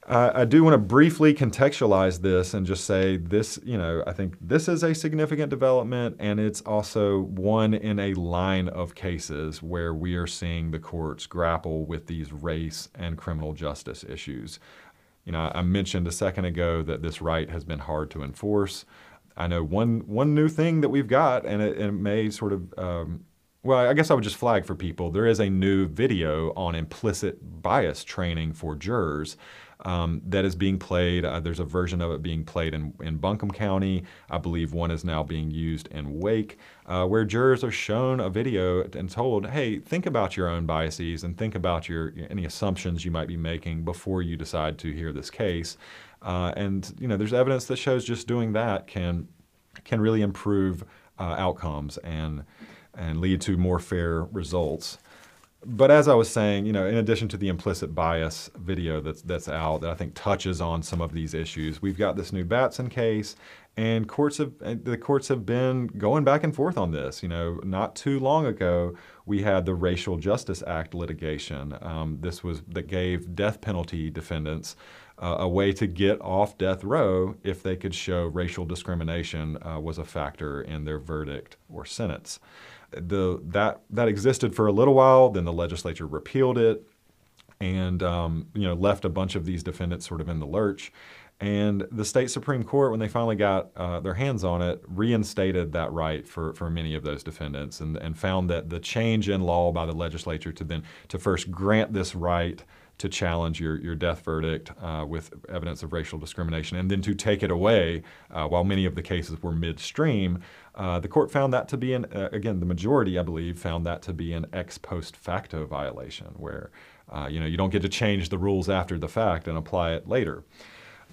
Uh, I do want to briefly contextualize this and just say this, you know, I think this is a significant development, and it's also one in a line of cases where we are seeing the courts grapple with these race and criminal justice issues. You know, I mentioned a second ago that this right has been hard to enforce. I know one one new thing that we've got, and it, it may sort of um, well, I guess I would just flag for people. There is a new video on implicit bias training for jurors um, that is being played. Uh, there's a version of it being played in, in Buncombe County. I believe one is now being used in Wake, uh, where jurors are shown a video and told, hey, think about your own biases and think about your any assumptions you might be making before you decide to hear this case. Uh, and you know, there's evidence that shows just doing that can can really improve uh, outcomes and and lead to more fair results. But as I was saying, you know, in addition to the implicit bias video that's that's out that I think touches on some of these issues, we've got this new Batson case, and courts have the courts have been going back and forth on this. You know, not too long ago, we had the Racial Justice Act litigation. Um, this was that gave death penalty defendants uh, a way to get off death row if they could show racial discrimination uh, was a factor in their verdict or sentence the that that existed for a little while. Then the legislature repealed it, and um, you know left a bunch of these defendants sort of in the lurch. And the state supreme court, when they finally got uh, their hands on it, reinstated that right for, for many of those defendants, and, and found that the change in law by the legislature to then to first grant this right to challenge your, your death verdict uh, with evidence of racial discrimination, and then to take it away uh, while many of the cases were midstream. Uh, the court found that to be an, uh, again, the majority, I believe, found that to be an ex post facto violation, where uh, you know you don't get to change the rules after the fact and apply it later.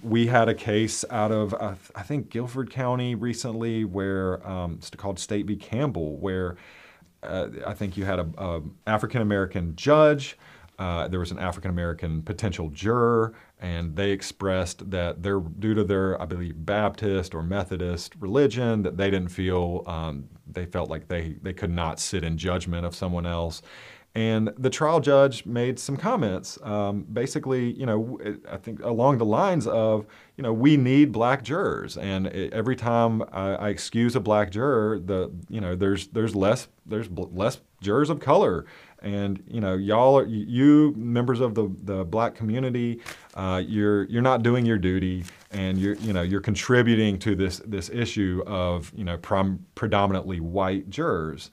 We had a case out of uh, I think Guilford County recently, where um, it's called State v. Campbell, where I think you had a, a African American judge uh, there was an African American potential juror, and they expressed that they're due to their, I believe, Baptist or Methodist religion, that they didn't feel um, they felt like they they could not sit in judgment of someone else. And the trial judge made some comments, um, basically, you know, I think along the lines of, you know, we need black jurors, and every time I, I, excuse a black juror, the, you know, there's there's less there's less jurors of color and you know, y'all, are, you members of the, the black community, uh, you're you're not doing your duty, and you're you know you're contributing to this this issue of you know prom- predominantly white jurors.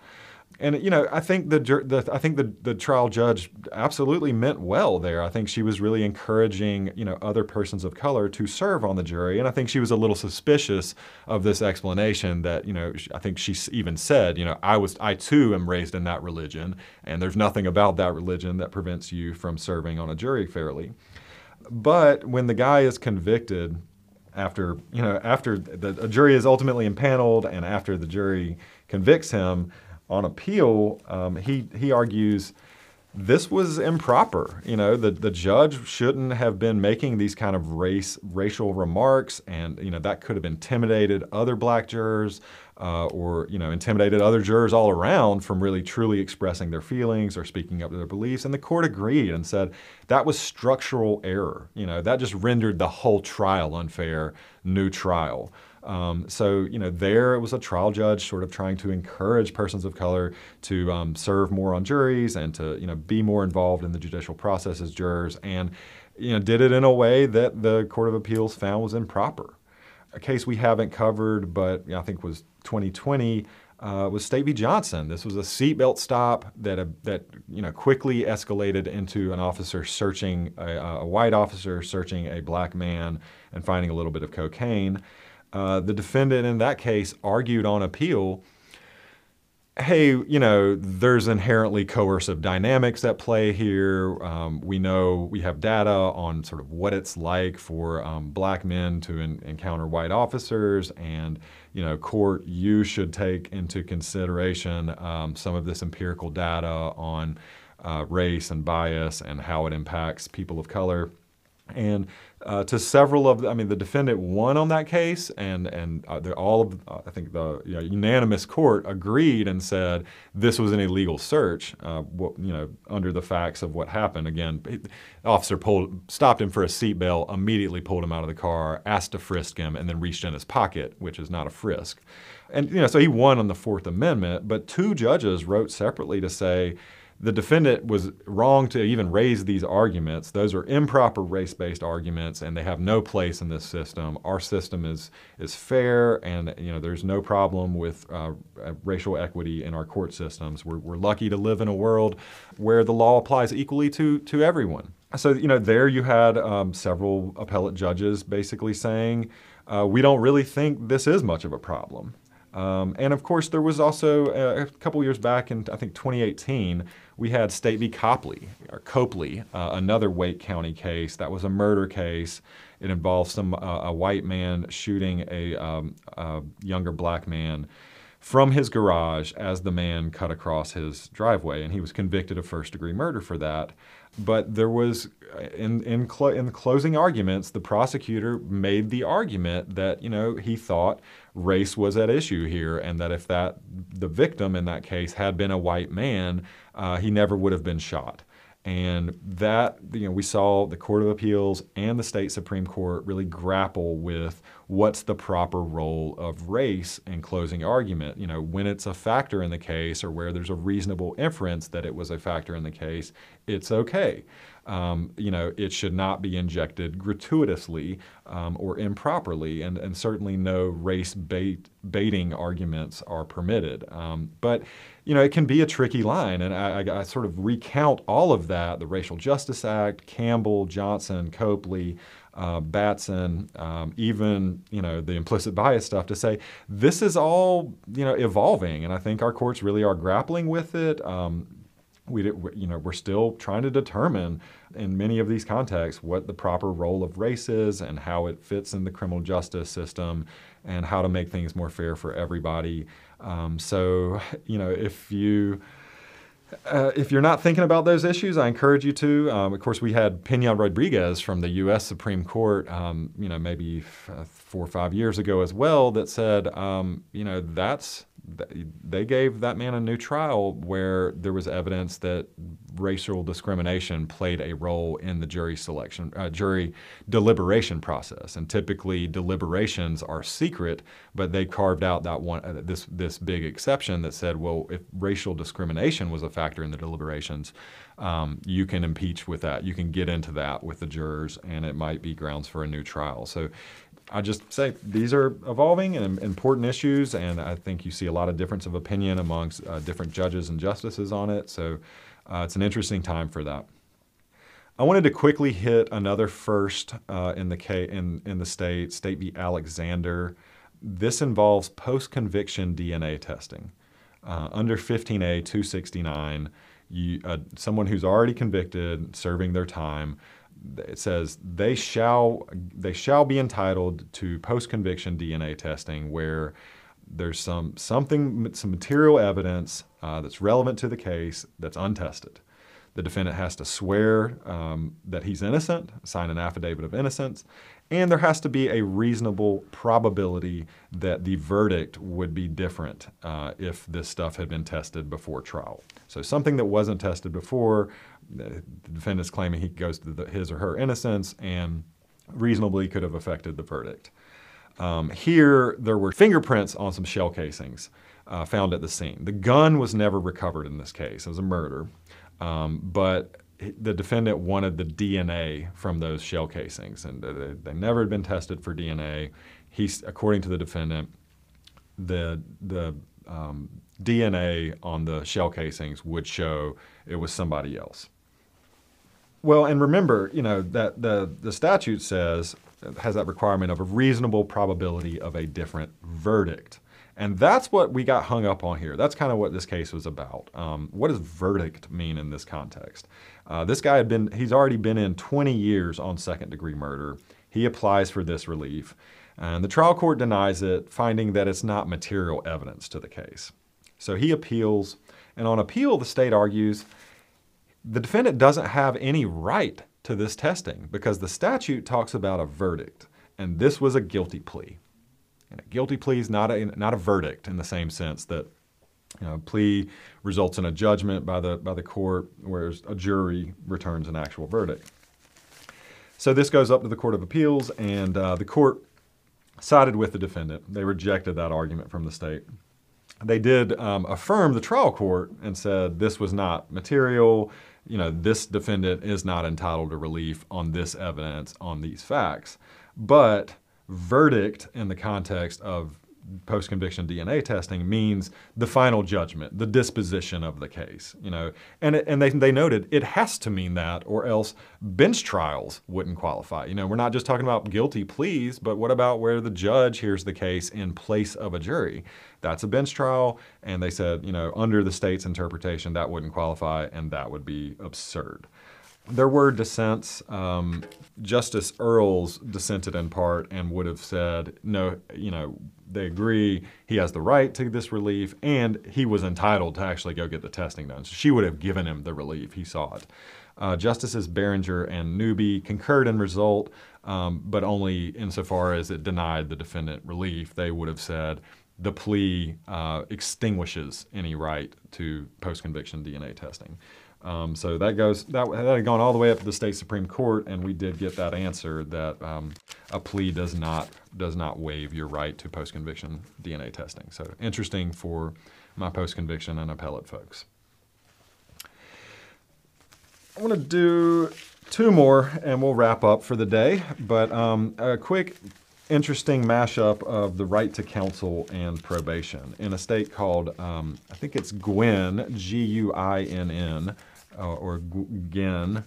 And you know, I think the, the I think the, the trial judge absolutely meant well there. I think she was really encouraging you know other persons of color to serve on the jury, and I think she was a little suspicious of this explanation that you know I think she even said you know I was I too am raised in that religion, and there's nothing about that religion that prevents you from serving on a jury fairly. But when the guy is convicted after you know after the a jury is ultimately impaneled and after the jury convicts him on appeal, um, he he argues this was improper. You know, the, the judge shouldn't have been making these kind of race racial remarks, and you know that could have intimidated other black jurors, uh, or you know intimidated other jurors all around from really truly expressing their feelings or speaking up to their beliefs. And the court agreed and said that was structural error. You know, that just rendered the whole trial unfair. New trial. Um, so, you know, there it was a trial judge sort of trying to encourage persons of color to um, serve more on juries and to, you know, be more involved in the judicial process as jurors and, you know, did it in a way that the Court of Appeals found was improper. A case we haven't covered, but I think was 2020, uh, was State v. Johnson. This was a seatbelt stop that, uh, that you know, quickly escalated into an officer searching, a, a white officer searching a black man and finding a little bit of cocaine. Uh, the defendant in that case argued on appeal hey, you know, there's inherently coercive dynamics at play here. Um, we know we have data on sort of what it's like for um, black men to encounter white officers, and you know, court, you should take into consideration um, some of this empirical data on uh, race and bias and how it impacts people of color. And uh, to several of, the, I mean, the defendant won on that case, and and uh, all of, uh, I think the you know, unanimous court agreed and said this was an illegal search, uh, what, you know, under the facts of what happened. Again, officer pulled, stopped him for a seatbelt, immediately pulled him out of the car, asked to frisk him, and then reached in his pocket, which is not a frisk. And you know, so he won on the Fourth Amendment, but two judges wrote separately to say the defendant was wrong to even raise these arguments. Those are improper race-based arguments, and they have no place in this system. Our system is is fair, and you know there's no problem with uh, racial equity in our court systems. We're, we're lucky to live in a world where the law applies equally to to everyone. So you know there you had um, several appellate judges basically saying. Uh, we don't really think this is much of a problem. Um, and of course, there was also uh, a couple years back in, I think, 2018, we had State v. Copley, or Copley, uh, another Wake County case. That was a murder case. It involved some uh, a white man shooting a, um, a, younger black man. From his garage as the man cut across his driveway, and he was convicted of first degree murder for that. But there was, in, in, cl- in the closing arguments, the prosecutor made the argument that, you know, he thought race was at issue here, and that if that, the victim in that case had been a white man, uh, he never would have been shot. And that, you know, we saw the Court of Appeals and the state Supreme Court really grapple with what's the proper role of race in closing argument. You know, when it's a factor in the case or where there's a reasonable inference that it was a factor in the case, it's okay. Um, you know, it should not be injected gratuitously um, or improperly, and, and certainly no race bait, baiting arguments are permitted. Um, but, you know, it can be a tricky line, and I, I, I, sort of recount all of that the Racial Justice Act, Campbell, Johnson, Copley. Uh, Batson, um, even you know the implicit bias stuff, to say this is all you know evolving, and I think our courts really are grappling with it. Um, we, you know, we're still trying to determine in many of these contexts what the proper role of race is and how it fits in the criminal justice system and how to make things more fair for everybody. Um, so, you know, if you uh, if you're not thinking about those issues, I encourage you to. Um, of course, we had Pena Rodriguez from the U.S. Supreme Court, um, you know, maybe f- uh, four or five years ago as well, that said, um, you know, that's they gave that man a new trial where there was evidence that racial discrimination played a role in the jury selection, uh, jury deliberation process. And typically, deliberations are secret, but they carved out that one uh, this this big exception that said, well, if racial discrimination was a factor in the deliberations, um, you can impeach with that. You can get into that with the jurors, and it might be grounds for a new trial. So I just say these are evolving and important issues, and I think you see a lot of difference of opinion amongst uh, different judges and justices on it. So uh, it's an interesting time for that. I wanted to quickly hit another first uh, in the in in the state, State v. Alexander. This involves post-conviction DNA testing. Uh, under 15A 269, you, uh, someone who's already convicted, serving their time, it says they shall they shall be entitled to post conviction DNA testing where there's some something some material evidence uh, that's relevant to the case that's untested. The defendant has to swear um, that he's innocent, sign an affidavit of innocence, and there has to be a reasonable probability that the verdict would be different uh, if this stuff had been tested before trial. So something that wasn't tested before, the defendant's claiming he goes to the, his or her innocence and reasonably could have affected the verdict. Um, here, there were fingerprints on some shell casings uh, found at the scene. The gun was never recovered in this case. It was a murder. Um, but the defendant wanted the DNA from those shell casings, and they, they never had been tested for DNA. He's, according to the defendant, the the um, DNA on the shell casings would show it was somebody else. Well, and remember, you know, that the, the statute says, has that requirement of a reasonable probability of a different verdict. And that's what we got hung up on here. That's kind of what this case was about. Um, what does verdict mean in this context? Uh, this guy had been, he's already been in 20 years on second degree murder. He applies for this relief. And the trial court denies it, finding that it's not material evidence to the case. So he appeals. And on appeal, the state argues the defendant doesn't have any right to this testing because the statute talks about a verdict, and this was a guilty plea. And a guilty plea is not a, not a verdict in the same sense that you know, plea results in a judgment by the, by the court, whereas a jury returns an actual verdict. So this goes up to the Court of Appeals, and uh, the court sided with the defendant. They rejected that argument from the state they did um, affirm the trial court and said this was not material. You know, this defendant is not entitled to relief on this evidence, on these facts. But verdict in the context of post conviction DNA testing means the final judgment, the disposition of the case. You know, and it, and they they noted it has to mean that, or else bench trials wouldn't qualify. You know, we're not just talking about guilty pleas, but what about where the judge hears the case in place of a jury? That's a bench trial, and they said, you know, under the state's interpretation, that wouldn't qualify, and that would be absurd. There were dissents. Um, Justice Earls dissented in part and would have said, no, you know, they agree he has the right to this relief and he was entitled to actually go get the testing done. So she would have given him the relief he sought. Uh, Justices Barringer and Newby concurred in result, um, but only insofar as it denied the defendant relief. They would have said the plea uh, extinguishes any right to post-conviction DNA testing. Um, so that goes that, that had gone all the way up to the state supreme court, and we did get that answer that um, a plea does not does not waive your right to post conviction DNA testing. So interesting for my post conviction and appellate folks. I want to do two more, and we'll wrap up for the day. But um, a quick interesting mashup of the right to counsel and probation in a state called, um, I think it's Guinn, G U I N N, uh, or Guinn.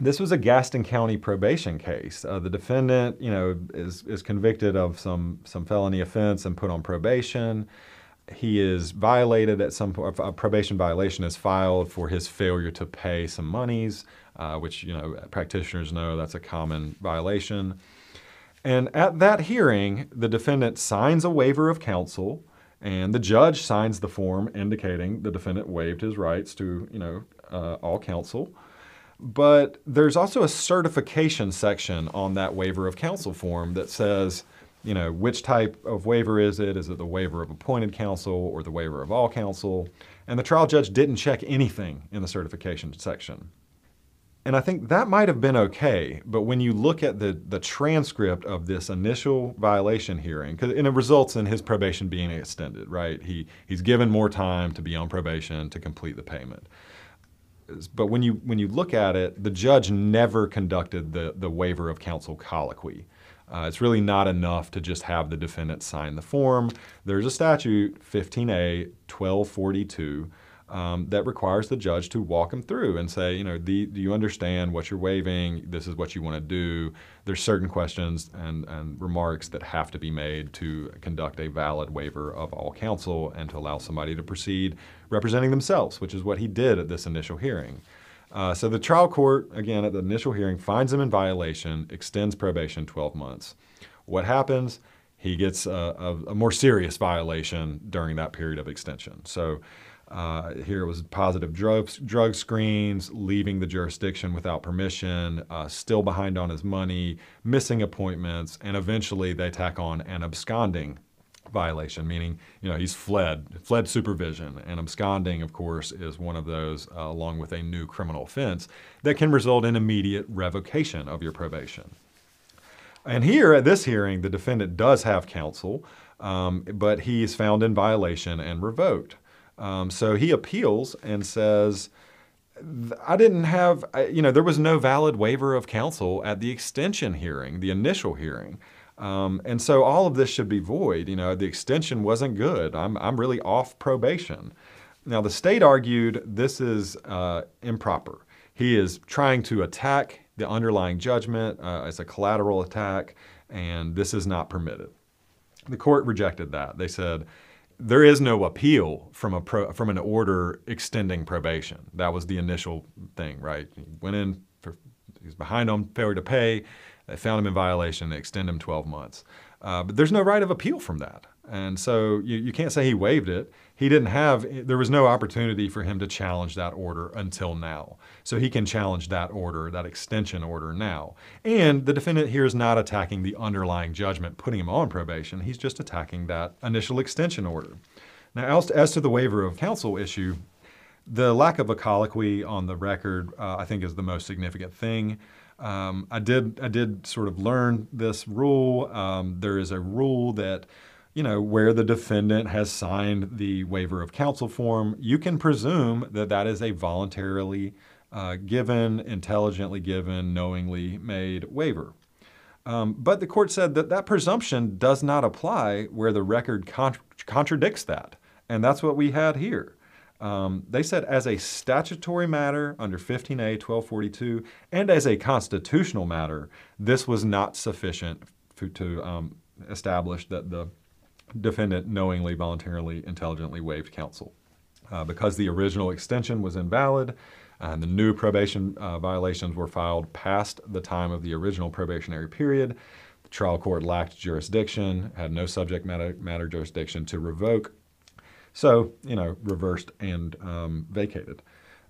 This was a Gaston County probation case. Uh, the defendant, you know, is, is convicted of some, some felony offense and put on probation. He is violated at some point, a probation violation is filed for his failure to pay some monies, uh, which, you know, practitioners know that's a common violation. And at that hearing, the defendant signs a waiver of counsel, and the judge signs the form indicating the defendant waived his rights to, you know, uh, all counsel. But there's also a certification section on that waiver of counsel form that says, you know, which type of waiver is it? Is it the waiver of appointed counsel or the waiver of all counsel? And the trial judge didn't check anything in the certification section. And I think that might have been okay, but when you look at the, the transcript of this initial violation hearing, and it results in his probation being extended, right? He, he's given more time to be on probation to complete the payment. But when you, when you look at it, the judge never conducted the, the waiver of counsel colloquy. Uh, it's really not enough to just have the defendant sign the form. There's a statute, 15A 1242, um, that requires the judge to walk them through and say, you know, the, do you understand what you're waiving? This is what you want to do. There's certain questions and, and remarks that have to be made to conduct a valid waiver of all counsel and to allow somebody to proceed representing themselves, which is what he did at this initial hearing. Uh, so the trial court, again, at the initial hearing, finds him in violation, extends probation 12 months. What happens? He gets a, a, a more serious violation during that period of extension. So uh, here it was positive drug, drug screens, leaving the jurisdiction without permission, uh, still behind on his money, missing appointments, and eventually they tack on an absconding violation, meaning you know he's fled, fled supervision, and absconding, of course, is one of those, uh, along with a new criminal offense that can result in immediate revocation of your probation. And here at this hearing, the defendant does have counsel, um, but he is found in violation and revoked. Um, so he appeals and says, I didn't have, you know, there was no valid waiver of counsel at the extension hearing, the initial hearing. Um, and so all of this should be void. You know, the extension wasn't good. I'm, I'm really off probation. Now, the state argued this is uh, improper. He is trying to attack the underlying judgment uh, as a collateral attack, and this is not permitted. The court rejected that. They said, there is no appeal from a pro, from an order extending probation. That was the initial thing, right? He went in, for, he's behind on failure to pay. They found him in violation. They extend him 12 months. Uh, but there's no right of appeal from that. And so you, you can't say he waived it. He didn't have, there was no opportunity for him to challenge that order until now. So he can challenge that order, that extension order now. And the defendant here is not attacking the underlying judgment putting him on probation. He's just attacking that initial extension order. Now, as to, the waiver of counsel issue, the lack of a colloquy on the record, uh, I think, is the most significant thing. Um, I did I did sort of learn this rule. Um, there is a rule that you know where the defendant has signed the waiver of counsel form, you can presume that that is a voluntarily uh, given, intelligently given, knowingly made waiver. Um, but the court said that that presumption does not apply where the record con- contradicts that, and that's what we had here. Um, they said as a statutory matter under 15A 1242 and as a constitutional matter, this was not sufficient to, to um, establish that the defendant knowingly, voluntarily, intelligently waived counsel. Uh, because the original extension was invalid, And the new probation uh, violations were filed past the time of the original probationary period. The trial court lacked jurisdiction, had no subject matter, matter jurisdiction to revoke. So, you know, reversed and um, vacated.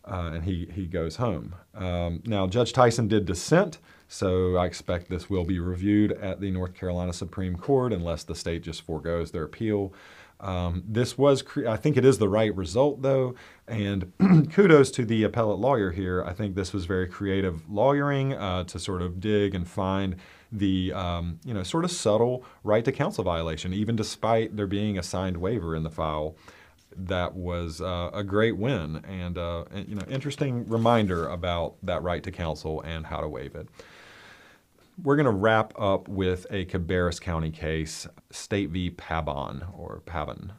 Uh, and he, he goes home. Um, now, Judge Tyson did dissent, so I expect this will be reviewed at the North Carolina Supreme Court unless the state just foregoes their appeal. Um, this was, cre- I think it is the right result though, and [CLEARS THROAT] kudos to the appellate lawyer here. I think this was very creative lawyering uh, to sort of dig and find the, um, you know, sort of subtle right to counsel violation, even despite there being a signed waiver in the file. That was uh, a great win and, uh, and, you know, interesting reminder about that right to counsel and how to waive it. We're going to wrap up with a Cabarrus County case, State v. Pabon or Pavon.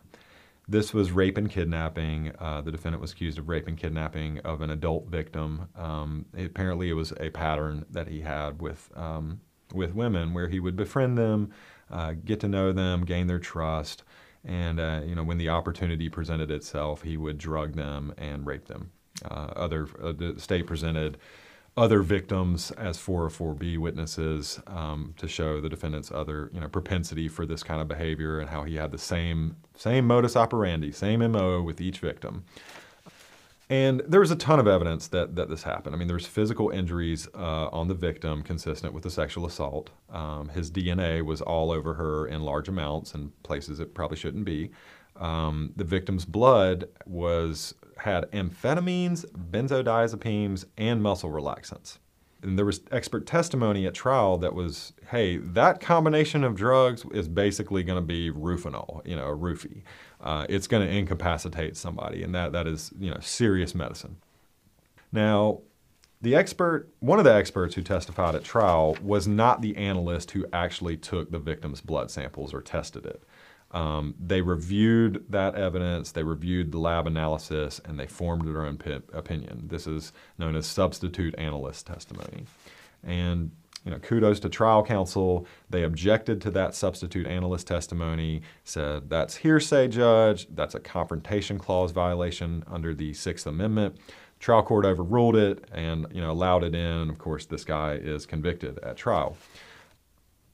This was rape and kidnapping. Uh, the defendant was accused of rape and kidnapping of an adult victim. Um, apparently, it was a pattern that he had with um, with women, where he would befriend them, uh, get to know them, gain their trust, and uh, you know when the opportunity presented itself, he would drug them and rape them. Uh, other uh, the state presented other victims as 404B witnesses um, to show the defendant's other you know propensity for this kind of behavior and how he had the same same modus operandi, same MO with each victim. And there was a ton of evidence that, that this happened. I mean, there was physical injuries uh, on the victim consistent with the sexual assault. Um, his DNA was all over her in large amounts in places it probably shouldn't be. Um, the victim's blood was had amphetamines, benzodiazepines, and muscle relaxants. And there was expert testimony at trial that was, hey, that combination of drugs is basically going to be Rohypnol, you know, a roofie. Uh, it's going to incapacitate somebody, and that, that is, you know, serious medicine. Now, the expert, one of the experts who testified at trial was not the analyst who actually took the victim's blood samples or tested it. Um, they reviewed that evidence, they reviewed the lab analysis, and they formed their own opinion. This is known as substitute analyst testimony. And you know, kudos to trial counsel. They objected to that substitute analyst testimony, said that's hearsay, judge. That's a confrontation clause violation under the Sixth Amendment. Trial court overruled it and you know allowed it in. Of course, this guy is convicted at trial.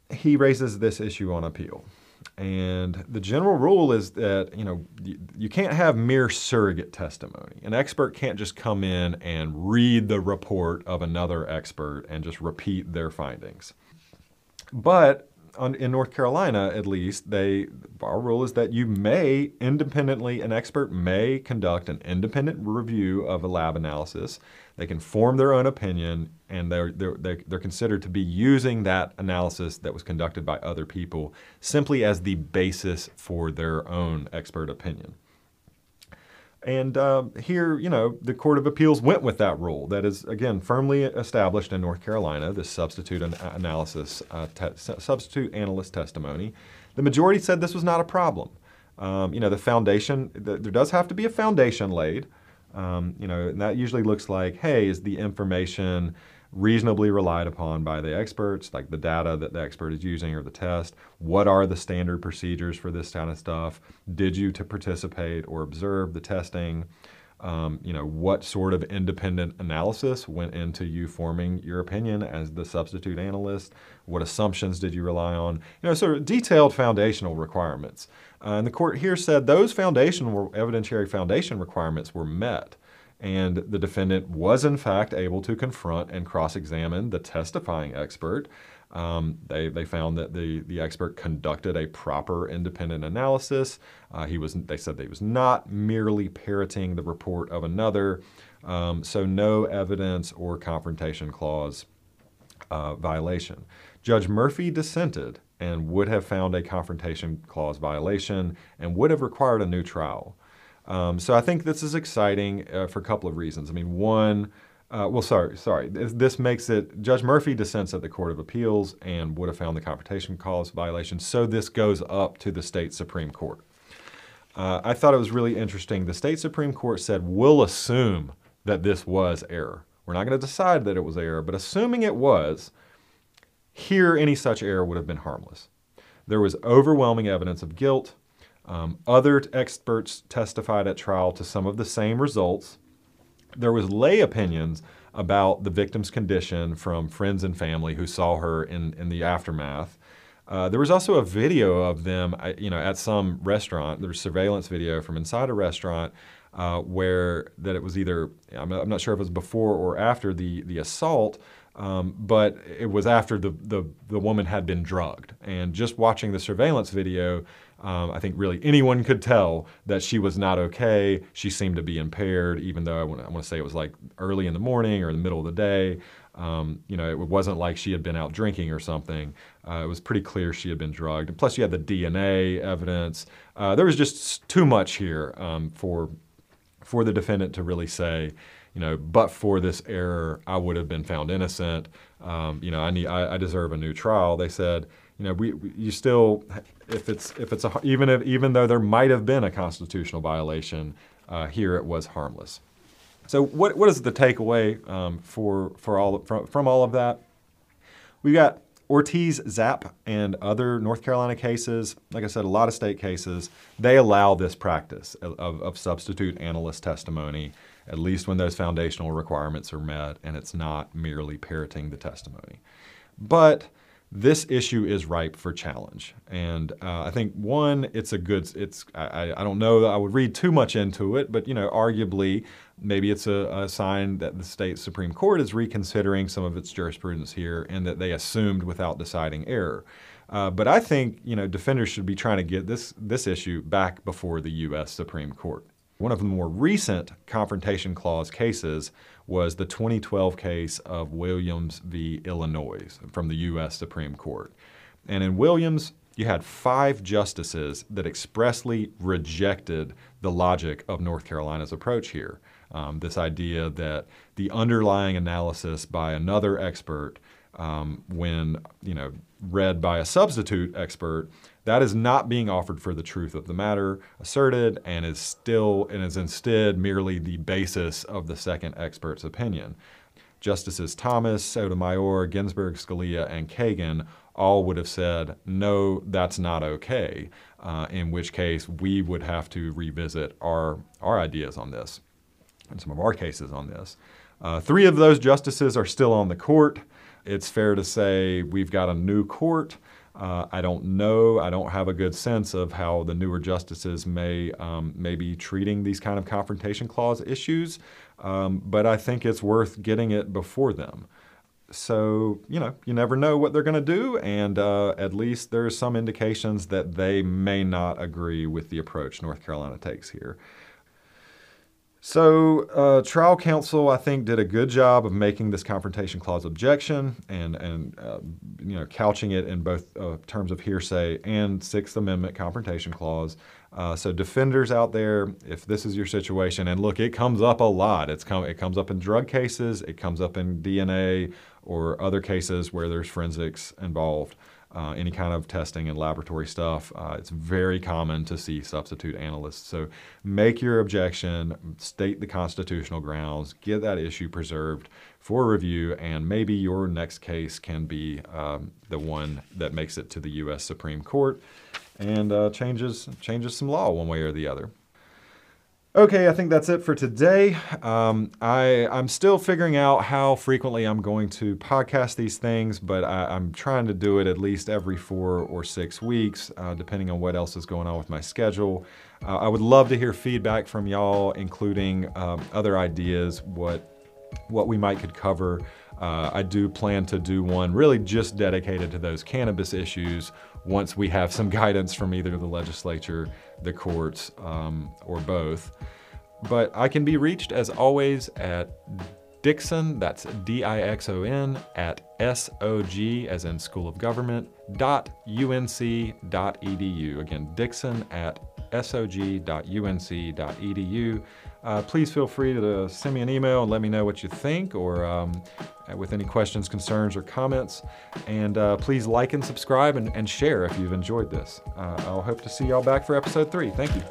He raises this issue on appeal. And the general rule is that you know you, can't have mere surrogate testimony. An expert can't just come in and read the report of another expert and just repeat their findings. But on, in North Carolina, at least, they our rule is that you may independently, an expert may conduct an independent review of a lab analysis. They can form their own opinion, and they're, they're, they're considered to be using that analysis that was conducted by other people simply as the basis for their own expert opinion. And uh, here, you know, the Court of Appeals went with that rule that is, again, firmly established in North Carolina, this substitute an- analysis, uh, te- substitute analyst testimony. The majority said this was not a problem. Um, you know, the foundation, the, there does have to be a foundation laid. Um, you know, and that usually looks like, hey, is the information reasonably relied upon by the experts, like the data that the expert is using or the test. What are the standard procedures for this kind of stuff? Did you to participate or observe the testing? Um, you know, what sort of independent analysis went into you forming your opinion as the substitute analyst? What assumptions did you rely on? You know, sort of detailed foundational requirements. Uh, and the court here said those foundational evidentiary foundation requirements were met and the defendant was in fact able to confront and cross-examine the testifying expert. Um, they, they found that the, the expert conducted a proper independent analysis. Uh, he was, they said that he was not merely parroting the report of another, um, so no evidence or confrontation clause uh, violation. Judge Murphy dissented and would have found a confrontation clause violation and would have required a new trial. Um, so I think this is exciting uh, for a couple of reasons. I mean, one, uh, well, sorry, sorry. This makes it Judge Murphy dissents at the Court of Appeals and would have found the confrontation clause violation. So this goes up to the state Supreme Court. Uh, I thought it was really interesting. The state Supreme Court said, we'll assume that this was error. We're not going to decide that it was error, but assuming it was, here any such error would have been harmless. There was overwhelming evidence of guilt. Um, other experts testified at trial to some of the same results. There was lay opinions about the victim's condition from friends and family who saw her in, in the aftermath. Uh, there was also a video of them, uh, you know, at some restaurant. There was surveillance video from inside a restaurant uh, where that it was either I'm not, I'm not, sure if it was before or after the the assault, um, but it was after the, the the woman had been drugged. And just watching the surveillance video, um, I think really anyone could tell that she was not okay. She seemed to be impaired, even though I want, I want to say it was like early in the morning or the middle of the day. Um, you know, it wasn't like she had been out drinking or something. Uh, it was pretty clear she had been drugged. And plus, you had the DNA evidence. Uh, there was just too much here um, for for the defendant to really say, you know, but for this error, I would have been found innocent. Um, you know, I need, I, I, deserve a new trial. They said, you know, we, we, you still, if it's, if it's a, even if, even though there might have been a constitutional violation, uh, here it was harmless. So what, what is the takeaway um, for, for all, from, from all of that? We got Ortiz-Zape, and other North Carolina cases, like I said, a lot of state cases, they allow this practice of, of, substitute analyst testimony, at least when those foundational requirements are met and it's not merely parroting the testimony. But this issue is ripe for challenge. And uh, I think one, it's a good, it's, I, I don't know I would read too much into it, but you know, arguably, maybe it's a, a, sign that the state Supreme Court is reconsidering some of its jurisprudence here and that they assumed without deciding error. Uh, but I think, you know, defenders should be trying to get this, this issue back before the U.S. Supreme Court. One of the more recent Confrontation Clause cases was the 2012 case of Williams v. Illinois from the U.S. Supreme Court. And in Williams, you had five justices that expressly rejected the logic of North Carolina's approach here. Um, this idea that the underlying analysis by another expert, um, when you know read by a substitute expert, that is not being offered for the truth of the matter asserted and is still and is instead merely the basis of the second expert's opinion. Justices Thomas, Sotomayor, Ginsburg, Scalia, and Kagan all would have said, no, that's not okay, uh, in which case we would have to revisit our, our ideas on this and some of our cases on this. Uh, three of those justices are still on the court. It's fair to say we've got a new court. Uh, I don't know. I don't have a good sense of how the newer justices may um, may be treating these kind of confrontation clause issues, um, but I think it's worth getting it before them. So you know, you never know what they're going to do, and uh, at least there's some indications that they may not agree with the approach North Carolina takes here. So, uh, trial counsel, I think, did a good job of making this confrontation clause objection and and uh, you know couching it in both uh, terms of hearsay and Sixth Amendment confrontation clause. Uh, so, defenders out there, if this is your situation, and look, it comes up a lot. It's come, it comes up in drug cases, it comes up in DNA or other cases where there's forensics involved uh, any kind of testing and laboratory stuff. Uh, it's very common to see substitute analysts. So make your objection, state the constitutional grounds, get that issue preserved for review, and maybe your next case can be um, the one that makes it to the U.S. Supreme Court and uh, changes changes some law one way or the other. Okay, I think that's it for today. Um, I, I'm still figuring out how frequently I'm going to podcast these things, but I, am trying to do it at least every four or six weeks, uh, depending on what else is going on with my schedule. Uh, I would love to hear feedback from y'all, including um, other ideas, what what we might could cover. Uh, I do plan to do one really just dedicated to those cannabis issues once we have some [LAUGHS] guidance from either the legislature, the courts, um, or both. But I can be reached as always at Dixon, that's D-I-X-O-N, at S-O-G, as in School of Government, dot UNC dot edu. Again, Dixon at S-O-G. dot u n c. dot sog.unc.edu. Uh, please feel free to send me an email and let me know what you think or um, with any questions, concerns, or comments. And uh, please like and subscribe and, and, share if you've enjoyed this. Uh, I'll hope to see y'all back for episode three. Thank you.